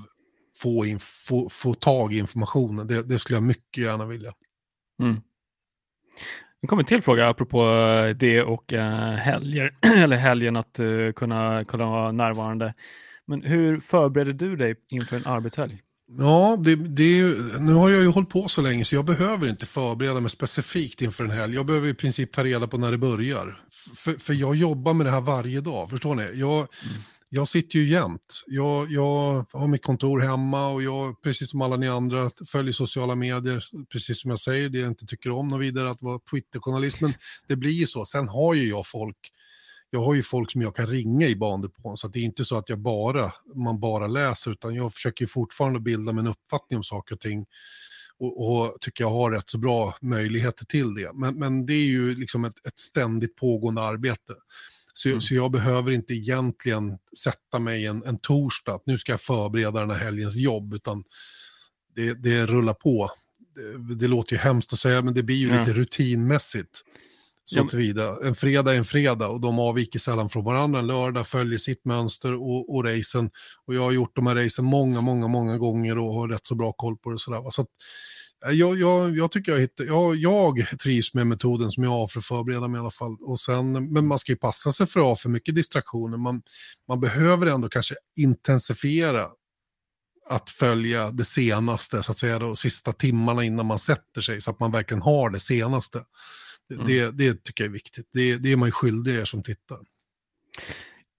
få, in, få, få tag i informationen. Det, det skulle jag mycket gärna vilja. Mm. Det kommer en till fråga apropå eh, det och eh, helger, eller helgen att kunna, kunna vara närvarande. Men hur förbereder du dig inför en arbetshelg? Ja, det, det nu har jag ju hållit på så länge så jag behöver inte förbereda mig specifikt inför en helg. Jag behöver i princip ta reda på när det börjar. För, för jag jobbar med det här varje dag, förstår ni? Jag, jag sitter ju jämt. Jag, jag har mitt kontor hemma och jag, precis som alla ni andra, följer sociala medier. Precis som jag säger, det jag inte tycker om något vidare att vara Twitterjournalist. Men det blir ju så. Sen har ju jag folk jag har ju folk som jag kan ringa i bandepån, så det är inte så att jag bara, man bara läser, utan jag försöker fortfarande bilda mig en uppfattning om saker och ting. Och, och tycker jag har rätt så bra möjligheter till det. Men, men det är ju liksom ett, ett ständigt pågående arbete. Så, Mm. så jag behöver inte egentligen sätta mig en, en torsdag, att nu ska jag förbereda den här helgens jobb, utan det, det rullar på. Det, det låter ju hemskt att säga, men det blir ju Ja. lite rutinmässigt. Så tillvida. En fredag är en fredag och de avviker sällan från varandra. En lördag följer sitt mönster och, och racen. Och jag har gjort de här racen många, många, många gånger och har rätt så bra koll på det. och Sådär. Så att, eh, jag, jag, jag tycker jag, hittar, jag, jag trivs med metoden som jag har för att förbereda mig i alla fall. Och sen, men man ska ju passa sig för att ha för mycket distraktioner. Man, man behöver ändå kanske intensifiera att följa det senaste, så att säga, de sista timmarna innan man sätter sig, så att man verkligen har det senaste. Det, Mm. det, det tycker jag är viktigt. Det, det är man ju skyldig er som tittar.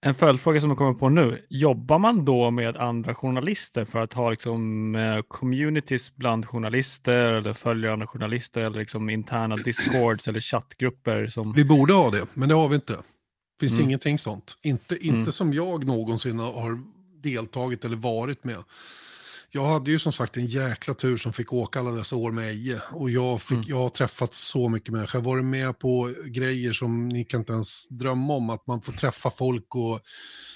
En följdfråga som jag kommer på nu. Jobbar man då med andra journalister för att ha liksom, eh, communities bland journalister eller följer andra journalister eller liksom interna discords eller chattgrupper? Som... Vi borde ha det, men det har vi inte. Det finns Mm. ingenting sånt. Inte, inte Mm. som jag någonsin har deltagit eller varit med. Jag hade ju som sagt en jäkla tur som fick åka alla dessa år med Eje. Och jag, fick, Mm. jag har träffat så mycket människor. Jag har varit med på grejer som ni kan inte ens drömma om. Att man får träffa folk och,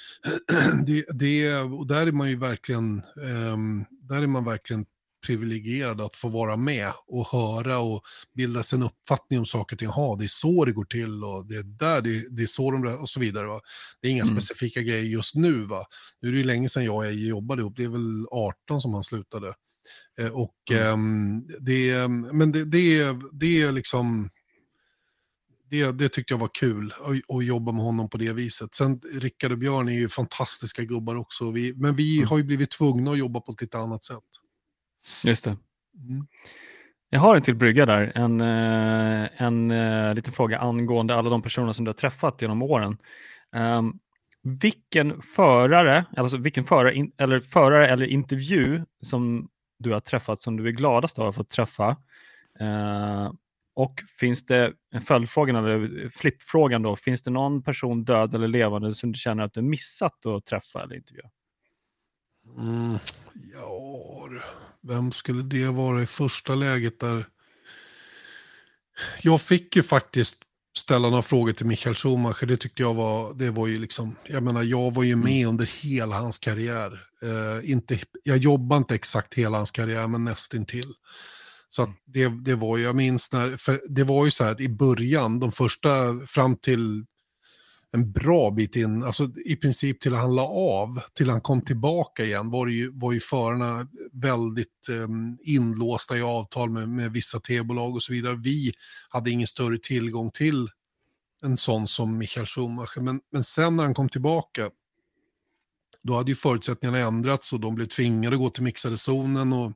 det, det, och där är man ju verkligen, ehm, där är man verkligen privilegierad att få vara med och höra och bilda sig en uppfattning om saker och ting. Ha, det är så det går till och det är där, det, det är så de och så vidare. Va? Det är inga Mm. specifika grejer just nu. Va? Nu är det ju länge sedan jag och Eje jobbade ihop. Det är väl 18 som han slutade. Eh, och Mm. ehm, det, men det, det, det är liksom det, det tyckte jag var kul att, att jobba med honom på det viset. Sen Rickard och Björn är ju fantastiska gubbar också. Vi, men vi Mm. har ju blivit tvungna att jobba på ett lite annat sätt. Just det. Mm. Jag har en till brygga där, en, eh, en eh, liten fråga angående alla de personer som du har träffat genom åren. Ehm, vilken förare, alltså vilken förare, in, eller förare eller intervju som du har träffat som du är gladast av att få träffa? Eh, och finns det, en följdfrågan eller flippfrågan då, finns det någon person död eller levande som du känner att du missat att träffa eller intervjua? Mm. Ja, vem skulle det vara i första läget där? Jag fick ju faktiskt ställa några frågor till Michael Schumacher, det tyckte jag var, det var ju liksom, jag menar jag var ju med mm. under hela hans karriär. Uh, inte, jag jobbade inte exakt hela hans karriär, men nästintill. Så att det, det var ju, jag minns när, för det var ju så här i början, de första, fram till en bra bit in, alltså i princip till han la av, till han kom tillbaka igen, var, ju, var ju förarna väldigt um, inlåsta i avtal med, med vissa tv-bolag och så vidare. Vi hade ingen större tillgång till en sån som Michael Schumacher. Men, men sen när han kom tillbaka, då hade ju förutsättningarna ändrats och de blev tvingade att gå till mixade zonen. Och,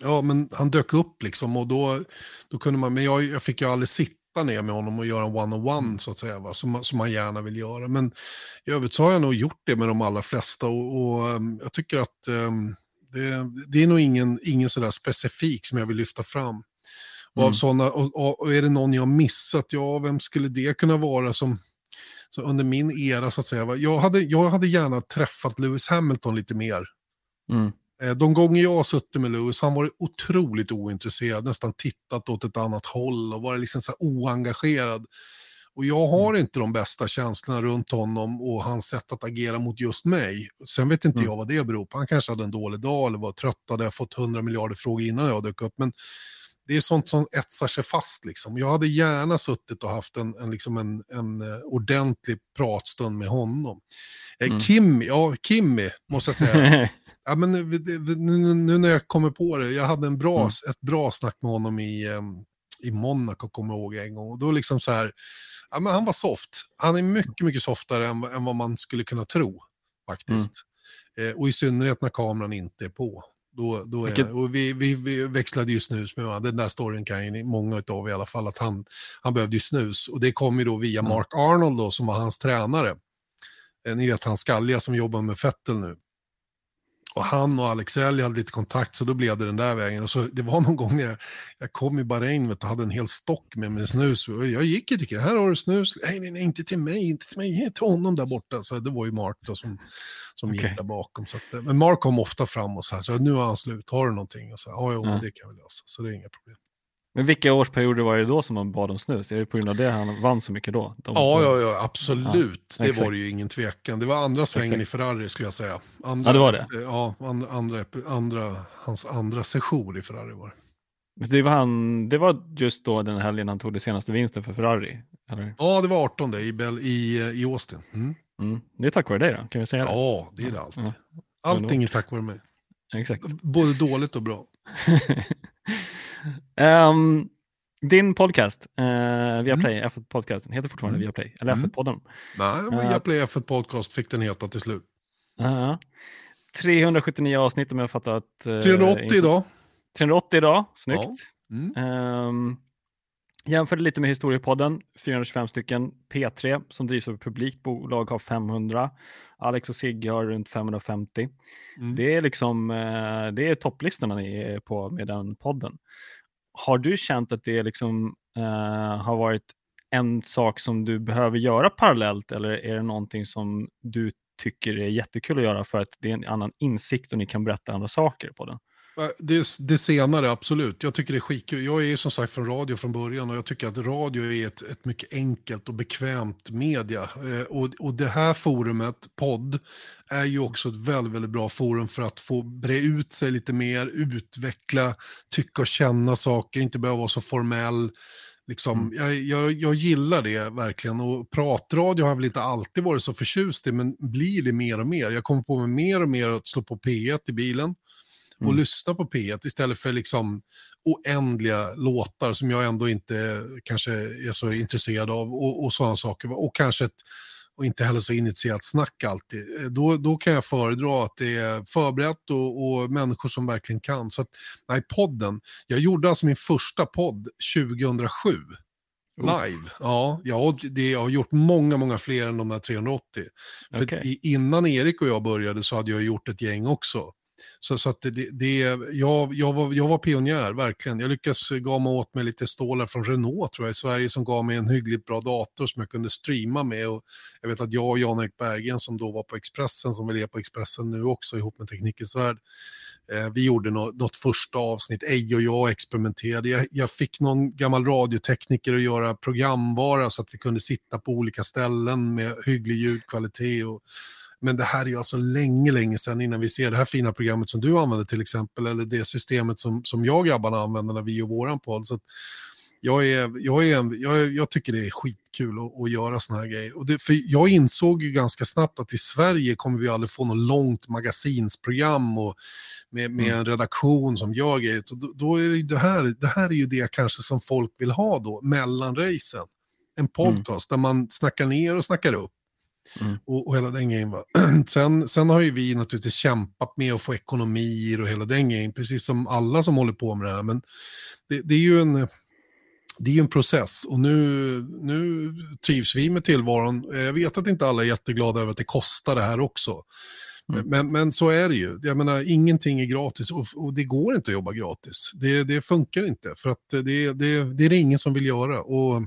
ja, men han dök upp liksom och då, då kunde man, men jag, jag fick ju aldrig sitta sitta ner med honom och göra en one-on-one mm. så att säga, va? Som, som man gärna vill göra. Men i övrigt så har jag nog gjort det med de allra flesta och, och um, jag tycker att um, det, det, är nog ingen, ingen sådär specifik som jag vill lyfta fram. Och, av mm. såna, och, och, är det någon jag missat, ja vem skulle det kunna vara som så under min era så att säga. Jag hade, jag hade gärna träffat Lewis Hamilton lite mer. Mm. Eh, de gånger jag har suttit med Lewis, han varit otroligt ointresserad, nästan tittat åt ett annat håll och varit liksom så oengagerad. Och jag har mm. inte de bästa känslorna runt honom och hans sätt att agera mot just mig. Sen vet inte mm. jag vad det beror på. Han kanske hade en dålig dag eller var trött, hade fått hundra miljarder frågor innan jag dök upp. Men det är sånt som etsar sig fast. Liksom. Jag hade gärna suttit och haft en, en, liksom en, en uh, ordentlig pratstund med honom. Eh, mm. Kimmy, ja Kimmy måste jag säga. Ja, men nu, nu, när jag kommer på det, jag hade en bra, mm. ett bra snack med honom i, i Monaco, kommer jag ihåg en gång. Och då liksom så här, ja, men han var soft. Han är mycket, mycket softare än, än vad man skulle kunna tro, faktiskt. Mm. Eh, och i synnerhet när kameran inte är på. Då, då är, och vi, vi, vi, växlade ju snus med varandra. Den där storyn kan ju många av i alla fall, att han, han behövde ju snus. Och det kom ju då via mm. Mark Arnold då, som var hans tränare. Eh, ni vet han skalliga som jobbar med Fettel nu. Och han och Alex Elg hade lite kontakt så då blev det den där vägen. Och så, det var någon gång när jag, jag kom i Bahrain och hade en hel stock med mig snus. Och jag gick inte, här har du snus. Nej, nej, nej, inte till mig, inte till mig, till honom där borta. Så det var ju Mark då som, som okay. gick där bakom. Så att, men Mark kom ofta fram och sa, så nu har han slut, har du någonting? Och så, ja, jo, mm. det kan vi lösa, så det är inga problem. Men vilka årsperioder var det då som man bad om snus? Är det på grund av det han vann så mycket då? De, ja, ja, ja, absolut. Ja, det exakt. var det ju ingen tvekan. Det var andra svängen exakt. i Ferrari skulle jag säga. Andra, ja, det var det? Ja, andra, andra, andra, hans andra session i Ferrari var det. Var, han, det var just då den helgen han tog det senaste vinsten för Ferrari? Eller? Ja, det var 18 i, Bell, i, i Austin. Mm. Mm. Det är tack vare dig då, kan vi säga det? Ja, det är det alltid. Ja. Allting är tack vare mig. Exakt. Både dåligt och bra. um, Din podcast, eh, Viaplay, mm. F1 Podcast, heter fortfarande mm. Viaplay, eller mm. F1-podden? Nej, uh, Viaplay F1 Podcast fick den heta till slut. Uh, 379 avsnitt om jag fattat. Uh, 380 idag. 380 idag, snyggt. Ja. Mm. Um, jämförde lite med Historiepodden, 425 stycken. P3 som drivs av ett publikt bolag har 500. Alex och Sigge har runt 550. Mm. Det är liksom, eh, det är topplistorna ni är på med den podden. Har du känt att det liksom, uh, har varit en sak som du behöver göra parallellt eller är det någonting som du tycker är jättekul att göra för att det är en annan insikt och ni kan berätta andra saker på den? Det, det senare, absolut. Jag tycker det är skitkul. Jag är som sagt från radio från början och jag tycker att radio är ett, ett mycket enkelt och bekvämt media. Eh, och, och det här forumet, podd, är ju också ett väldigt, väldigt bra forum för att få bre ut sig lite mer, utveckla, tycka och känna saker, inte behöva vara så formell. Liksom, mm. jag, jag, jag, gillar det verkligen och pratradio har jag väl inte alltid varit så förtjust i men blir det mer och mer. Jag kommer på mig mer och mer att slå på P1 i bilen och mm. lyssna på P1 istället för liksom oändliga låtar som jag ändå inte kanske är så intresserad av och, och sådana saker. Och kanske ett, och inte heller så initierat snack alltid. Eh, då, då kan jag föredra att det är förberett och, och människor som verkligen kan. Så att, nej, podden. Jag gjorde alltså min första podd 2007. Live? Ja, ja det, jag har gjort många, många fler än de där 380. För okay. innan Erik och jag började så hade jag gjort ett gäng också så, så att det, det, jag, jag, var, jag var pionjär, verkligen. Jag lyckades gama åt mig lite stålar från Renault tror jag, i Sverige som gav mig en hyggligt bra dator som jag kunde streama med. Och jag vet att jag och Jan-Erik Bergen som då var på Expressen, som väl är på Expressen nu också ihop med Teknikens Värld, eh, vi gjorde något, något första avsnitt, Ej och jag experimenterade. Jag, jag, fick någon gammal radiotekniker att göra programvara så att vi kunde sitta på olika ställen med hygglig ljudkvalitet. Och, men det här är ju alltså länge, länge sedan innan vi ser det här fina programmet som du använder till exempel, eller det systemet som, som jag och grabbarna använder när vi gör våran podd. Så jag, är, jag, är, jag, jag tycker det är skitkul att, att göra såna här grejer. Och det, för jag insåg ju ganska snabbt att i Sverige kommer vi aldrig få något långt magasinsprogram och med, med mm. en redaktion som gör grejer. Då, då är det, det, här, det här är ju det kanske som folk vill ha då, mellan racen. En mm. podcast mm. där man snackar ner och snackar upp. Mm. Och, och, hela den grejen. Va? Sen, sen har ju vi naturligtvis kämpat med att få ekonomier och hela den grejen, precis som alla som håller på med det här. Men det, det är ju en, det är en process och nu, nu trivs vi med tillvaron. Jag vet att inte alla är jätteglada över att det kostar det här också. Mm. Men, men så är det ju. Jag menar, ingenting är gratis och, och det går inte att jobba gratis. Det, det funkar inte för att det, det, det är det ingen som vill göra. Och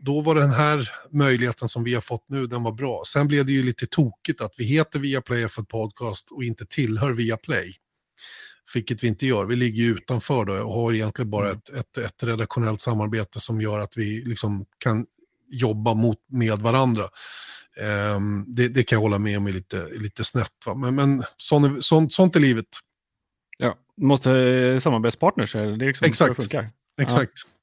då var den här möjligheten som vi har fått nu, den var bra. Sen blev det ju lite tokigt att vi heter Viaplay för podcast och inte tillhör Viaplay. Vilket vi inte gör, vi ligger ju utanför då och har egentligen bara mm. ett, ett, ett redaktionellt samarbete som gör att vi liksom kan jobba mot, med varandra. Um, det, det, kan jag hålla med om är lite, lite snett, va? men, men sånt, sånt, sånt är livet. Ja, måste eh, samarbetspartners, det är liksom Exakt. Exakt. Ja.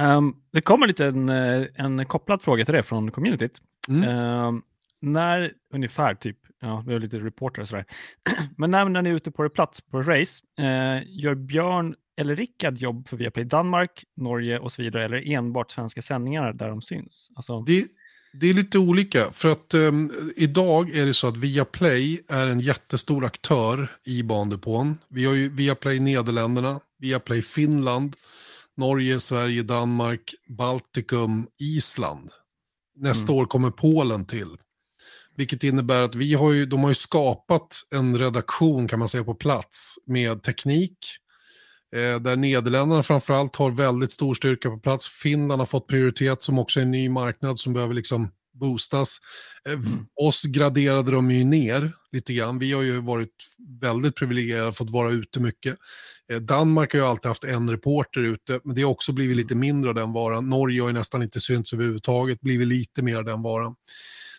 Um, det kommer lite en, eh, en kopplad fråga till det från communityt. Mm. Um, när ungefär, typ, ja, vi har lite reporter och sådär, men när, när ni är ute på plats på race, uh, gör Björn eller Rickard jobb för Viaplay Danmark, Norge och så vidare, eller enbart svenska sändningar där de syns? Alltså... Det, det är lite olika, för att um, idag är det så att Viaplay är en jättestor aktör i bandepån. Vi har ju Viaplay Nederländerna, Viaplay Finland, Norge, Sverige, Danmark, Baltikum, Island. Nästa mm. år kommer Polen till. Vilket innebär att vi har ju, de har ju skapat en redaktion kan man säga på plats med teknik. Eh, där Nederländerna framförallt har väldigt stor styrka på plats. Finland har fått prioritet som också är en ny marknad som behöver liksom boostas. Eh, mm. Oss graderade de ju ner lite grann. Vi har ju varit väldigt privilegierade, fått vara ute mycket. Eh, Danmark har ju alltid haft en reporter ute, men det har också blivit lite mindre av den varan. Norge har ju nästan inte synts överhuvudtaget, blivit lite mer av den varan.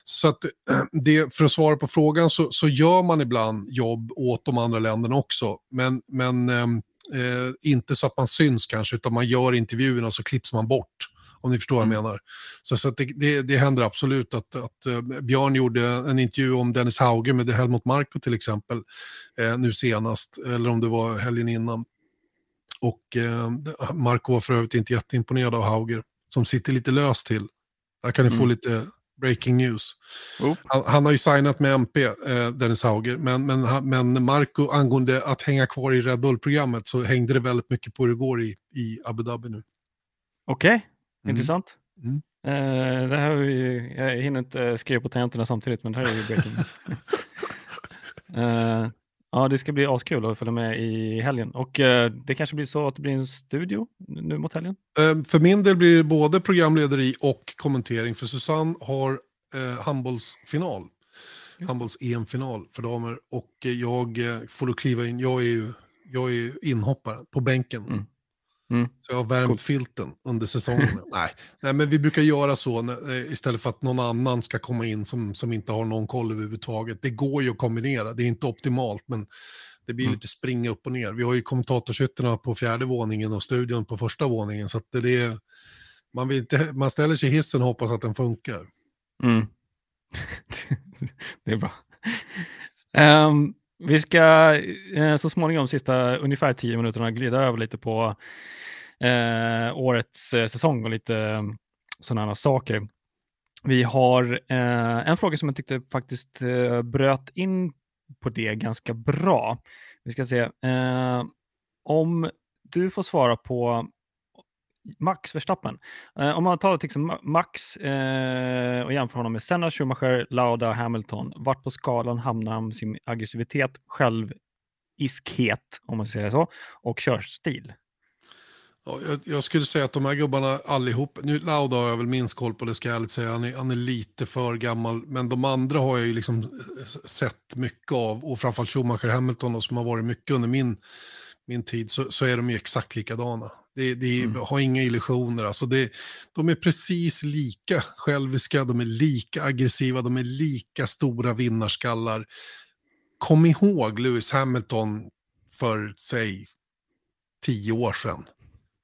Så att det, för att svara på frågan så, så, gör man ibland jobb åt de andra länderna också, men, men ehm, eh, inte så att man syns kanske, utan man gör intervjuerna och så klipps man bort. Om ni förstår vad jag mm. menar. Så, så det, det, det, händer absolut att, att uh, Björn gjorde en intervju om Dennis Hauge med Helmut Marko till exempel, uh, nu senast, eller om det var helgen innan. Och uh, Marco var för övrigt inte jätteimponerad av Hauger, som sitter lite löst till. Där kan ni mm. få lite breaking news. Oh. Han, han, har ju signat med MP, eh, Dennis Hauger, men, men, men Marco angående att hänga kvar i Red Bull-programmet så hängde det väldigt mycket på hur det går i, i Abu Dhabi nu. Okej, okay. Mm. Intressant. Mm. Uh, det här är ju, jag hinner inte skriva på tangenterna samtidigt, men det här är ju breaking news. uh, ja, det ska bli askul att följa med i helgen och uh, det kanske blir så att det blir en studio nu mot helgen? för min del blir det både programlederi och kommentering, för Susanne har handbollsfinal. Handbolls-EM-final för damer och jag får då kliva in, jag är ju jag är inhoppare på bänken. Mm. Mm. Så jag har värmt cool. filten under säsongen. nej. nej, men vi brukar göra så eh, istället för att någon annan ska komma in som, som inte har någon koll överhuvudtaget. Det går ju att kombinera, det är inte optimalt, men det blir mm. lite springa upp och ner. Vi har ju kommentatorshytterna på fjärde våningen och studion på första våningen, så det är, man, vill inte, man ställer sig i hissen och hoppas att den funkar. Mm. det är bra. Um, vi ska eh, så småningom, sista ungefär tio minuterna, glida över lite på eh, årets eh, säsong och lite eh, sådana saker. Vi har eh, en fråga som jag tyckte faktiskt eh, bröt in på det ganska bra. Vi ska se. Eh, om du får svara på Max Verstappen. Eh, om man tar liksom Max eh, och jämför honom med Senna, Schumacher, Lauda, Hamilton. Vart på skalan hamnar han sin aggressivitet, själviskhet, om man säger så, och körstil? Ja, jag, jag, skulle säga att de här gubbarna allihop, nu Lauda har jag väl minst koll på det ska jag ärligt säga, han är, han är lite för gammal, men de andra har jag ju liksom eh, sett mycket av, och framförallt Schumacher Hamilton och som har varit mycket under min, min tid, så, så är de ju exakt likadana. Det, det mm. har inga illusioner, alltså det, de är precis lika själviska, de är lika aggressiva, de är lika stora vinnarskallar. Kom ihåg Lewis Hamilton för, säg, tio år sedan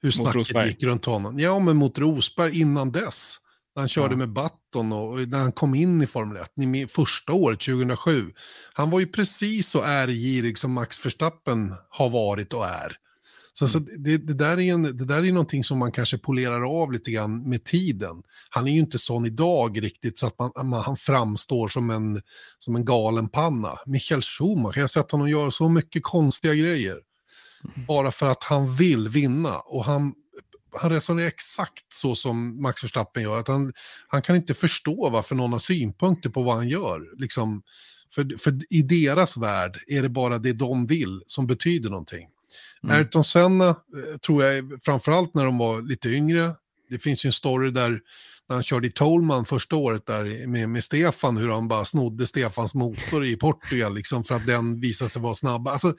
hur snacket gick runt honom. Ja, men mot Rosberg innan dess. När han körde ja. med Button och när han kom in i Formel 1, första året, 2007. Han var ju precis så ärgirig som Max Verstappen har varit och är. Så, mm. så det, det, där är en, det där är någonting som man kanske polerar av lite grann med tiden. Han är ju inte sån idag riktigt så att man, man, han framstår som en, som en galen panna. Michael Schumacher, jag har sett honom göra så mycket konstiga grejer. Bara för att han vill vinna. Och han, han resonerar exakt så som Max Verstappen gör. Att han, han kan inte förstå varför någon har synpunkter på vad han gör. Liksom, för, för i deras värld är det bara det de vill som betyder någonting. Mm. Ayrton Senna eh, tror jag, framförallt när de var lite yngre, det finns ju en story där när han körde i Tolman första året där med, med Stefan, hur han bara snodde Stefans motor i Portugal liksom, för att den visade sig vara snabb. Alltså,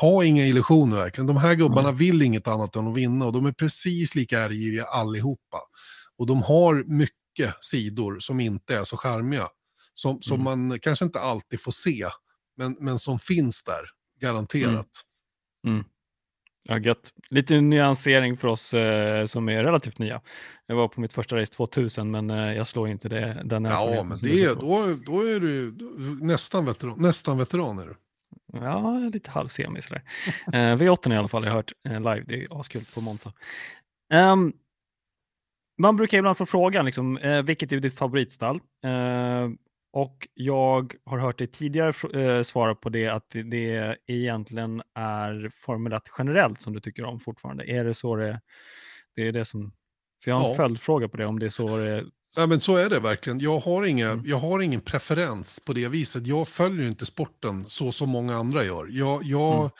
ha inga illusioner verkligen. De här gubbarna mm. vill inget annat än att vinna och de är precis lika ärgiriga allihopa. Och de har mycket sidor som inte är så charmiga. Som, som mm. man kanske inte alltid får se, men, men som finns där, garanterat. Mm. mm. Ja, gött. Lite nyansering för oss eh, som är relativt nya. Jag var på mitt första race 2000, men eh, jag slår inte det, den Ja, men det, då, då är du nästan veteran, nästan veteran är du. Ja, lite halvsemi sådär. eh, V8 i alla fall, jag har hört eh, live, det är askul på Monza. Um, man brukar ibland få frågan, liksom, eh, vilket är ditt favoritstall? Eh, och jag har hört dig tidigare eh, svara på det att det egentligen är Formel 1 generellt som du tycker om fortfarande. Är det så det, det är det som... För jag har en ja. följdfråga på det, om det är så det Ja, men så är det verkligen. Jag har, inga, mm. jag har ingen preferens på det viset. Jag följer inte sporten så som många andra gör. Jag, jag, mm.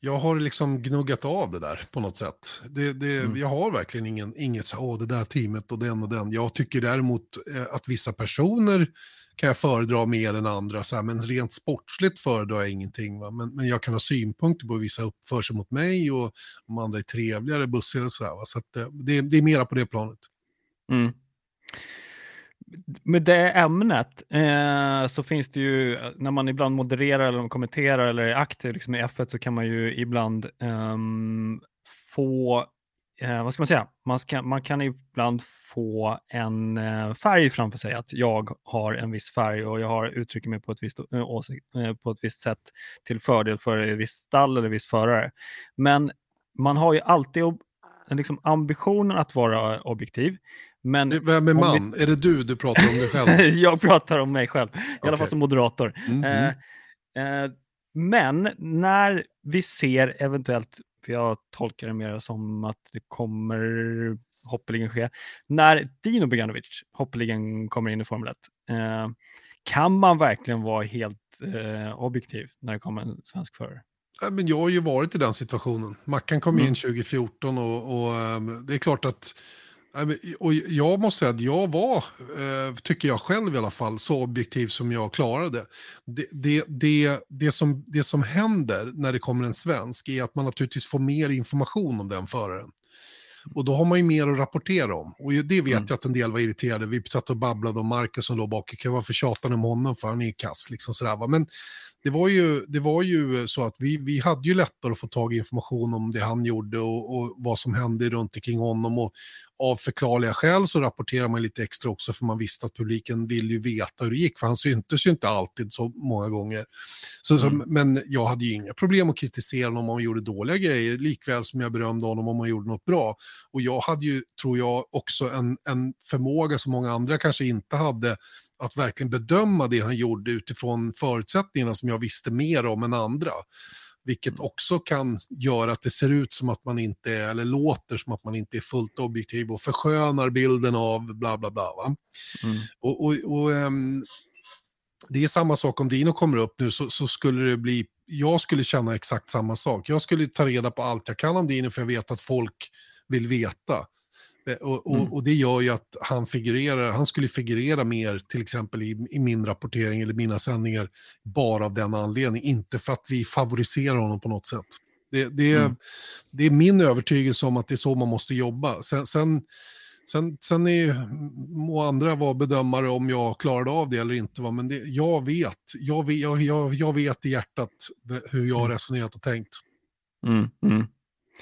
jag har liksom gnuggat av det där på något sätt. Det, det, mm. Jag har verkligen ingen, inget så åh det där teamet och den och den. Jag tycker däremot eh, att vissa personer kan jag föredra mer än andra, så här, men rent sportsligt föredrar jag ingenting. Va? Men, men jag kan ha synpunkter på hur vissa uppför sig mot mig och om andra är trevligare, bussigare och sådär. Va? Så att, eh, det, det är mera på det planet. Mm med det ämnet eh, så finns det ju, när man ibland modererar eller kommenterar eller är aktiv liksom i F1 så kan man ju ibland eh, få, eh, vad ska man säga, man, ska, man kan ibland få en eh, färg framför sig, att jag har en viss färg och jag har uttrycker mig på ett visst, eh, åsikt, eh, på ett visst sätt till fördel för ett visst stall eller viss förare. Men man har ju alltid liksom ambitionen att vara objektiv. Men Vem är man? Vi... Är det du du pratar om dig själv? jag pratar om mig själv, i okay. alla fall som moderator. Mm -hmm. eh, eh, men när vi ser eventuellt, för jag tolkar det mer som att det kommer hoppeligen ske, när Dino Beganovic hoppeligen kommer in i Formel 1, eh, kan man verkligen vara helt eh, objektiv när det kommer en svensk förare? men jag har ju varit i den situationen. Mackan kom mm. in 2014 och, och ehm, det är klart att och jag måste säga att jag var, eh, tycker jag själv i alla fall, så objektiv som jag klarade. Det, det, det, det, som, det som händer när det kommer en svensk är att man naturligtvis får mer information om den föraren. Och då har man ju mer att rapportera om. Och det vet mm. jag att en del var irriterade. Vi satt och babblade om Marcus som låg bak. Varför tjatar ni om honom? För han är ju kass. Liksom sådär, va? Men det var, ju, det var ju så att vi, vi hade ju lättare att få tag i information om det han gjorde och, och vad som hände runt omkring honom. Och av förklarliga skäl så rapporterar man lite extra också för man visste att publiken vill ju veta hur det gick. För han syntes ju inte alltid så många gånger. Så, mm. så, men jag hade ju inga problem att kritisera honom om han gjorde dåliga grejer, likväl som jag berömde honom om han gjorde något bra. Och jag hade ju, tror jag, också en, en förmåga som många andra kanske inte hade att verkligen bedöma det han gjorde utifrån förutsättningarna som jag visste mer om än andra. Vilket också kan göra att det ser ut som att man inte är, eller låter som att man inte är fullt objektiv och förskönar bilden av bla bla bla. Mm. Och, och, och ehm, det är samma sak om Dino kommer upp nu så, så skulle det bli, jag skulle känna exakt samma sak. Jag skulle ta reda på allt jag kan om Dino för jag vet att folk vill veta. Eh, Och, och, Mm. och det gör ju att han figurerar, han skulle figurera mer till exempel i, i min rapportering eller mina sändningar bara av den anledningen, inte för att vi favoriserar honom på något sätt. Det, det, är, Mm. det är min övertygelse om att det är så man måste jobba. Sen, sen, sen, sen är, må andra vara bedömare om jag klarade av det eller inte. Va? Men det, jag, vet, jag, vet, jag, jag, jag vet i hjärtat hur jag har Mm. resonerat och tänkt. Mm, mm.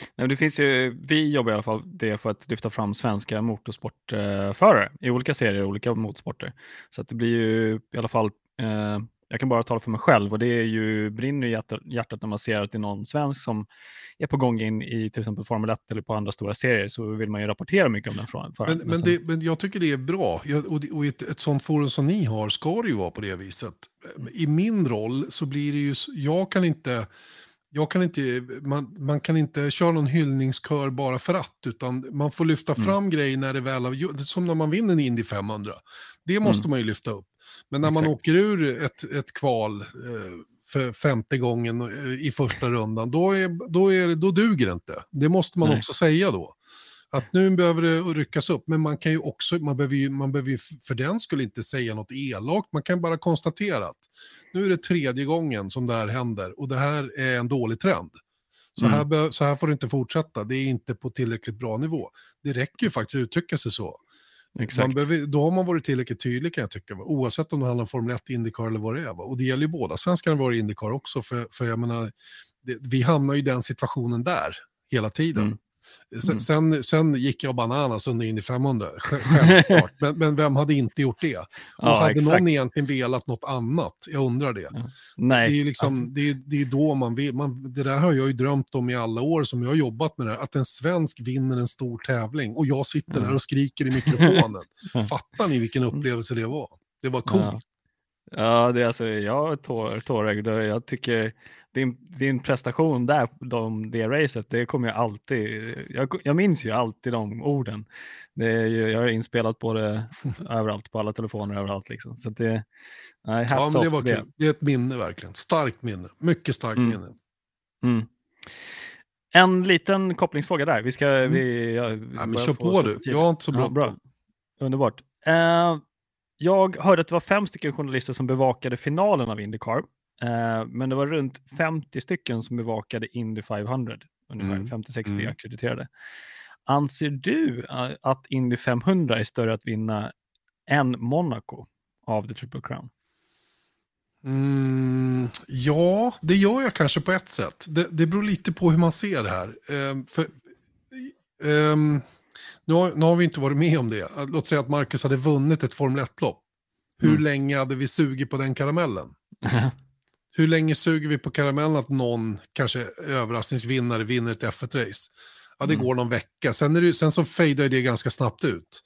Nej, men det finns ju, vi jobbar i alla fall det för att lyfta fram svenska motorsportförare i olika serier, olika motorsporter. Så att det blir ju i alla fall, eh, jag kan bara tala för mig själv och det är ju, brinner i hjärtat, när man ser att det är någon svensk som är på gång in i till exempel Formel 1 eller på andra stora serier så vill man ju rapportera mycket om den frågan. Men, men, sen- det, men jag tycker det är bra. Jag, och det, och ett, ett sånt forum som ni har ska det ju vara på det viset. I min roll så blir det ju, jag kan inte, jag kan inte, man, man kan inte köra någon hyllningskör bara för att, utan man får lyfta Mm. fram grejer när det väl har som när man vinner en Indy 500. Det måste man ju lyfta upp. Men när man Mm. Exakt. åker ur ett, ett kval eh, för femte gången eh, i första rundan, då, är, då, är, då duger det inte. Det måste man Nej. också säga då. Att nu behöver det ryckas upp, men man kan ju också, man behöver ju, man behöver ju för den skulle inte säga något elakt, man kan bara konstatera att nu är det tredje gången som det här händer och det här är en dålig trend. Så, Mm. här, så här får det inte fortsätta, det är inte på tillräckligt bra nivå. Det räcker ju faktiskt att uttrycka sig så. Exakt. Man behöver, då har man varit tillräckligt tydlig kan jag tycka, va? oavsett om det handlar om Formel 1, Indycar eller vad det är. Va? Och det gäller ju båda svenskarna var i Indycar också, för, för jag menar, det, vi hamnar ju i den situationen där hela tiden. Mm. Sen, sen, sen gick jag bananas under Indy 500, sj- självklart. men, men vem hade inte gjort det? Och Ja, hade exakt. någon egentligen velat något annat? Jag undrar det. Nej. Det är ju liksom, det är, det är då man vill, man, det där har jag ju drömt om i alla år som jag har jobbat med det här, att en svensk vinner en stor tävling och jag sitter där Mm. och skriker i mikrofonen. Mm. Fattar ni vilken upplevelse det var? Det var coolt. Ja. Ja, det är alltså, jag är tår, tårögd jag tycker din, din prestation där, de, det racet, det kommer jag alltid, jag, jag minns ju alltid de orden. Det är ju, jag har inspelat på det överallt, på alla telefoner överallt liksom. Så det, nej, Ja, men det var till kul. Det är ett minne verkligen. Starkt minne. Mycket starkt Mm. minne. Mm. En liten kopplingsfråga där. Vi ska, Mm. vi, ja, Ja, men kör på du. Jag har inte så Ja, bråttom. bra. Underbart. Eh, jag hörde att det var fem stycken journalister som bevakade finalen av Indycar. Eh, men det var runt 50 stycken som bevakade Indy 500. Ungefär Mm. 50-60 Mm. akkrediterade. Anser du eh, att Indy 500 är större att vinna än Monaco av The Triple Crown? Mm, ja, det gör jag kanske på ett sätt. Det, det beror lite på hur man ser det här. Ehm, för, ehm, nu, har, nu har vi inte varit med om det. Låt säga att Marcus hade vunnit ett Formel 1-lopp. Hur Mm. länge hade vi sugit på den karamellen? Hur länge suger vi på karamellen att någon, kanske överraskningsvinnare, vinner ett F1-race? Ja, det Mm. går någon vecka. Sen, är det, sen så fejdar det ganska snabbt ut.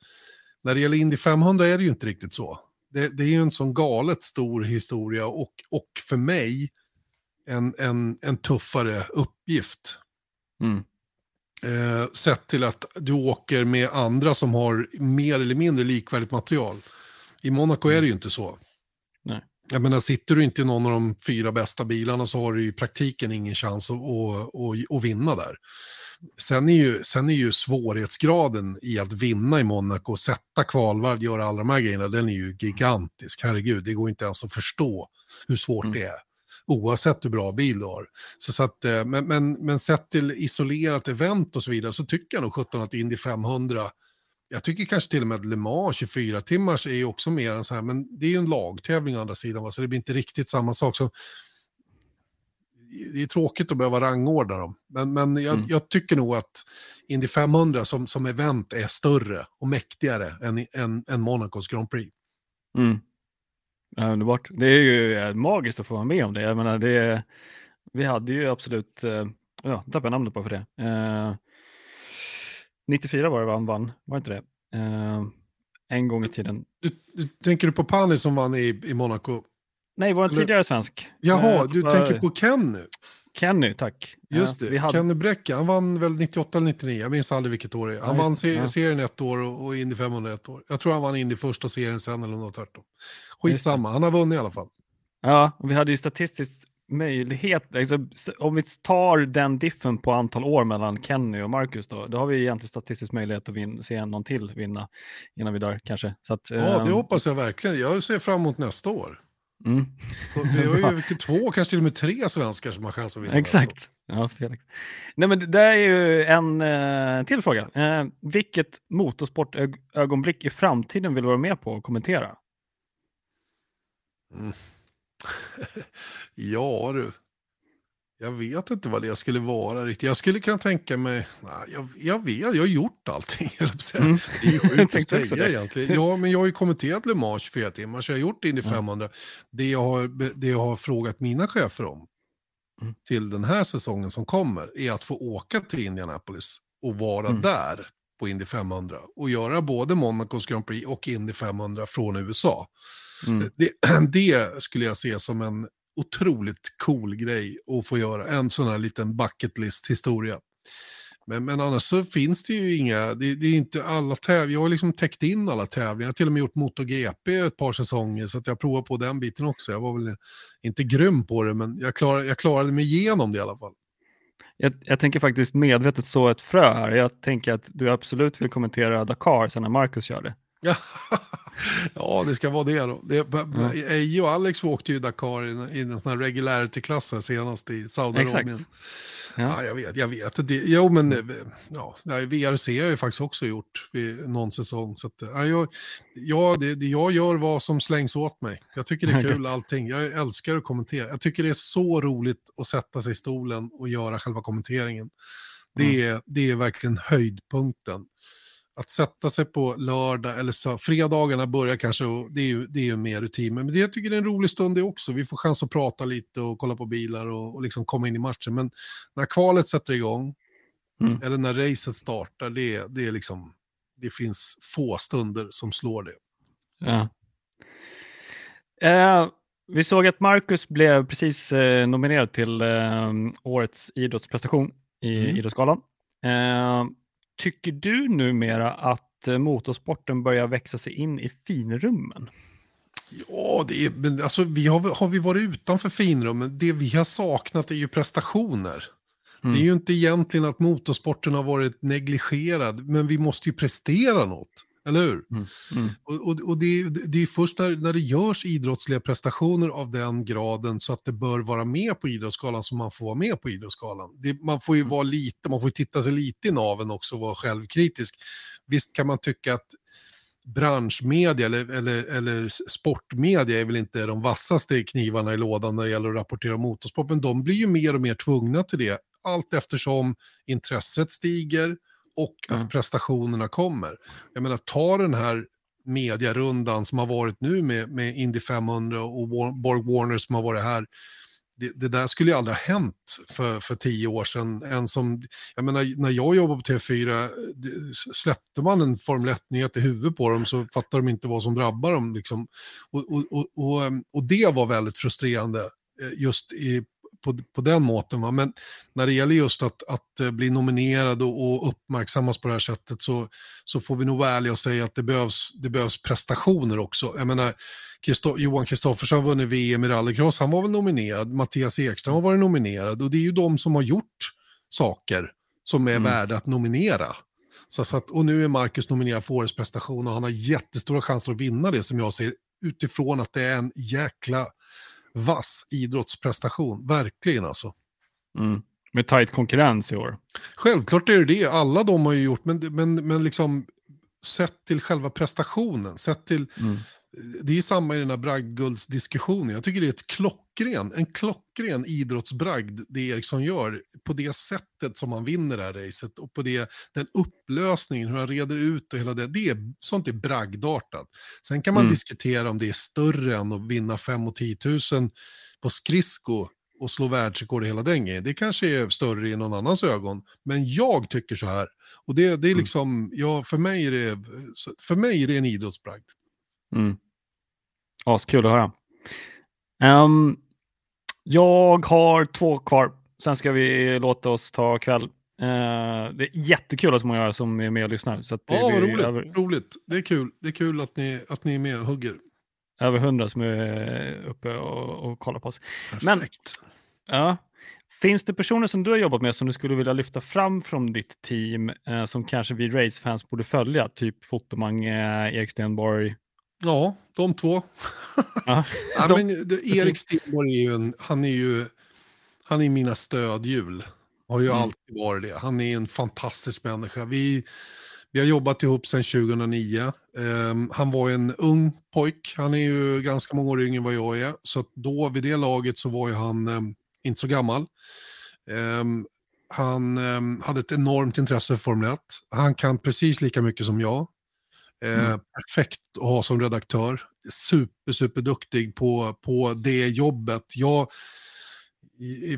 När det gäller Indy 500 är det ju inte riktigt så. Det, det är ju en sån galet stor historia och, och för mig en, en, en tuffare uppgift. Mm. Eh, sett till att du åker med andra som har mer eller mindre likvärdigt material. I Monaco är det ju inte så. Jag menar, sitter du inte i någon av de fyra bästa bilarna så har du i praktiken ingen chans att, att, att, att vinna där. Sen är, ju, sen är ju svårighetsgraden i att vinna i Monaco, sätta kvalvarv, göra alla de här grejerna, den är ju gigantisk. Herregud, det går inte ens att förstå hur svårt Mm. det är. Oavsett hur bra bil du har. Så, så att, eh, men, men, men sett till isolerat event och så vidare så tycker jag nog 17 att Indy 500, jag tycker kanske till och med att Le Mans 24 timmars är ju också mer än så här, men det är ju en lagtävling å andra sidan, va? så det blir inte riktigt samma sak. Så, det är tråkigt att behöva rangordna dem, men, men jag, Mm. jag tycker nog att Indy 500 som, som event är större och mäktigare än, än, än Monacos Grand Prix. Mm. Ja, underbart. Det är ju magiskt att få vara med om det. Jag menar, det vi hade ju absolut, eh, ja, tappade namnet på för det. Eh, 94 var det han vann, var inte det? Eh, en gång i tiden. Du, du, tänker du på Pani som vann i, i Monaco? Nej, var en Eller- tidigare svensk. Jaha, Eh, du var- tänker på Ken nu? Kenny, tack. Just Eh, det, vi hade- Kenny Bräcke, han vann väl 98 eller 99, jag minns aldrig vilket år det är. Han Ja, vann just det, se- ja. serien ett år och, och Indy 500 ett år. Jag tror han vann Indy första serien sen eller något tvärtom. Skitsamma, han har vunnit i alla fall. Ja, och vi hade ju statistiskt möjlighet, liksom, om vi tar den diffen på antal år mellan Kenny och Marcus då, då har vi egentligen statistisk möjlighet att vin, se någon till vinna innan vi dör kanske. Så att, Ja, det ehm, hoppas jag verkligen. Jag ser fram emot nästa år. mm. Vi har ju två, kanske till och med tre svenskar som har chans att vinna. Exakt. Ja, Felix. Nej, men det där är ju en eh, till fråga. Eh, vilket motorsportögonblick i framtiden vill du vara med på och kommentera? Ja du. Jag vet inte vad det skulle vara riktigt. Jag skulle kunna tänka mig, nej, jag, jag vet, jag har gjort allting. Mm. Det är sjukt att säga egentligen. Ja, men jag har ju kommenterat Le Mans 24 timmar, så jag har gjort det in i Ja. 500. Det, jag har, det jag har frågat mina chefer om Mm. till den här säsongen som kommer är att få åka till Indianapolis och vara Mm. där på Indy 500 och göra både Monacos Grand Prix och Indy 500 från USA. Mm. Det, det skulle jag se som en otroligt cool grej att få göra. En sån här liten bucket list historia. Men, men annars så finns det ju inga, det, det är inte alla tävlingar, jag har liksom täckt in alla tävlingar, jag har till och med gjort MotoGP ett par säsonger så att jag provar på den biten också. Jag var väl inte grym på det men jag, klar, jag klarade mig igenom det i alla fall. Jag, jag tänker faktiskt medvetet så ett frö här. Jag tänker att du absolut vill kommentera Dakar sen när Marcus kör det. Ja, det ska vara det då. Det, Ja. Eje och Alex åkte ju Dakar i, i en sån här regularity-klass senast i Saudiarabien. Ja. Ja. jag vet, jag vet. Det, jo, men eh, ja, VRC har jag ju faktiskt också gjort vid någon säsong. Så att, eh, ja, jag, ja, det, det jag gör vad som slängs åt mig. Jag tycker det är kul allting. Jag älskar att kommentera. Jag tycker det är så roligt att sätta sig i stolen och göra själva kommenteringen. Det, är, det är verkligen höjdpunkten. Att sätta sig på lördag eller så, fredagarna börjar kanske, och det är ju, det är ju mer rutin. Men det, jag tycker det är en rolig stund det också. Vi får chans att prata lite och kolla på bilar och, och liksom komma in i matchen. Men när kvalet sätter igång, Mm. eller när racet startar, det, det är liksom, det finns få stunder som slår det. Ja. Eh, vi såg att Marcus blev precis eh, nominerad till eh, årets idrottsprestation i Mm. Idrottsgalan. Tycker du numera att eh, motorsporten börjar växa sig in i finrummen? Ja, det är, men alltså, vi har, har vi varit utanför finrummen. Det vi har saknat är ju prestationer. Mm. Det är ju inte egentligen att motorsporten har varit negligerad, men vi måste ju prestera något. Eller hur? Mm. Mm. Och, och, och det, det är först när, när det görs idrottsliga prestationer av den graden så att det bör vara med på Idrottsgalan som man får vara med på Idrottsgalan. Det, man får ju vara lite, man får titta sig lite i naven också och vara självkritisk. Visst kan man tycka att branschmedia eller, eller, eller sportmedia är väl inte de vassaste knivarna i lådan när det gäller att rapportera motorsport, men de blir ju mer och mer tvungna till det allt eftersom intresset stiger och att Mm. prestationerna kommer. Jag menar, ta den här mediarundan som har varit nu med, med Indy 500 och War, Borg Warner som har varit här. Det, det där skulle ju aldrig ha hänt för, för tio år sedan. En som, jag menar, när jag jobbade på TV4, det- släppte man en Formel 1-nyhet i huvudet på dem så fattar de inte vad som drabbar dem. Liksom. Och, och, och, och, och det var väldigt frustrerande eh, just i, på, på den måten. Va? Men när det gäller just att, att eh, bli nominerad och, och uppmärksammas på det här sättet så, så får vi nog vara ärliga och säga att det behövs, det behövs prestationer också. Jag menar, Christo Johan Kristoffersson har vunnit VM i rallycross, han var väl nominerad. Mattias Ekström har varit nominerad och det är ju de som har gjort saker som är Mm. värda att nominera. Så, så att, och nu är Marcus nominerad för årets prestation och han har jättestora chanser att vinna det som jag ser utifrån att det är en jäkla vass idrottsprestation. Verkligen alltså. Mm. Med tajt konkurrens i år. Självklart är det det, alla de har ju gjort, men, men, men liksom sett till själva prestationen, sett till, Mm. det är samma i den här bragdguldsdiskussionen. Jag tycker det är ett klockren, en klockren idrottsbragd det Eriksson gör på det sättet som han vinner det här racet och på det, den upplösningen, hur han reder ut och hela det, det är, sånt är bragdartat. Sen kan man Mm. diskutera om det är större än att vinna 5 och 10 000 på skridsko och slå världsrekord i hela den grejen. Det kanske är större i någon annans ögon. Men jag tycker så här. Och det, det är Mm. liksom, ja, för, mig är det, för mig är det en idrottsbragd. Mm. Askul att höra. Ehm, jag har två kvar sen ska vi låta oss ta kväll. Eh, det är jättekul att så många som är med och lyssnar. Så det Ja, roligt. över, roligt. Det är kul. Det är kul att ni, att ni är med och hugger. Över 100 som är uppe och, och kollar på oss. Men- Perfekt. Ja. Finns det personer som du har jobbat med som du skulle vilja lyfta fram från ditt team eh, som kanske vi Race-fans borde följa? Typ Fotomang, eh, Erik Stenborg. Ja, de två. Ja. Ja, De- men, det, Erik Stenborg är ju en, han är ju, han är mina stödhjul. Har ju Mm. alltid varit det. Han är en fantastisk människa. Vi, vi har jobbat ihop sedan 2009. Ehm, han var en ung pojk. Han är ju ganska många år yngre än vad jag är. Så då vid det laget så var ju han ehm, inte så gammal. Ehm, han hade ett enormt intresse för Formel 1. Han kan precis lika mycket som jag. Eh, Mm. Perfekt att ha som redaktör. Super, super duktig på, på det jobbet. Jag,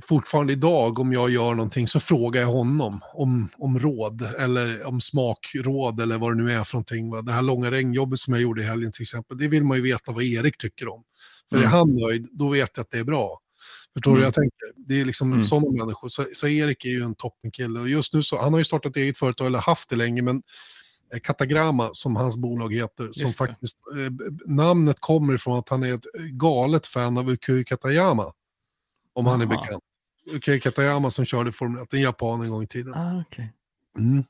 fortfarande idag, om jag gör någonting så frågar jag honom om, om råd eller om smakråd eller vad det nu är för någonting. va. Det här långa regnjobbet som jag gjorde i helgen till exempel, det vill man ju veta vad Erik tycker om. För är Mm. han nöjd, då vet jag att det är bra. Förstår du Mm. hur jag tänker? Det är liksom Mm. sådana människor. Så, så Erik är ju en toppenkille. Och just nu så, han har ju startat eget företag, eller haft det länge, men eh, Katagrama, som hans bolag heter, som faktiskt, eh, namnet kommer ifrån att han är ett galet fan av Ukui Katayama. Om han är bekant. Ukui Katayama som körde Formel 1, en japan en gång i tiden. Ah, okay. Mm.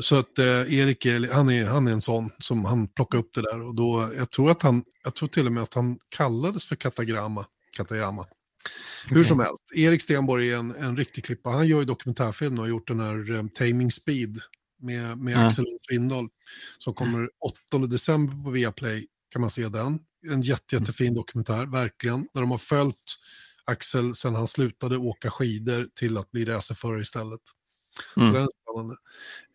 Så att eh, Erik är, han är, han är en sån som han plockar upp det där. Och då, jag, tror att han, jag tror till och med att han kallades för Katagrama, Katayama. Hur Okej. som helst, Erik Stenborg är en, en riktig klippa. Han gör ju dokumentärfilm och har gjort den här um, Taming Speed med, med Ja. Axel Svindal. Som kommer 8 december på Viaplay, kan man se den. En jätte, Mm. jättefin dokumentär, verkligen. Där de har följt Axel sen han slutade åka skidor till att bli racerförare istället. Så Mm. den är spännande.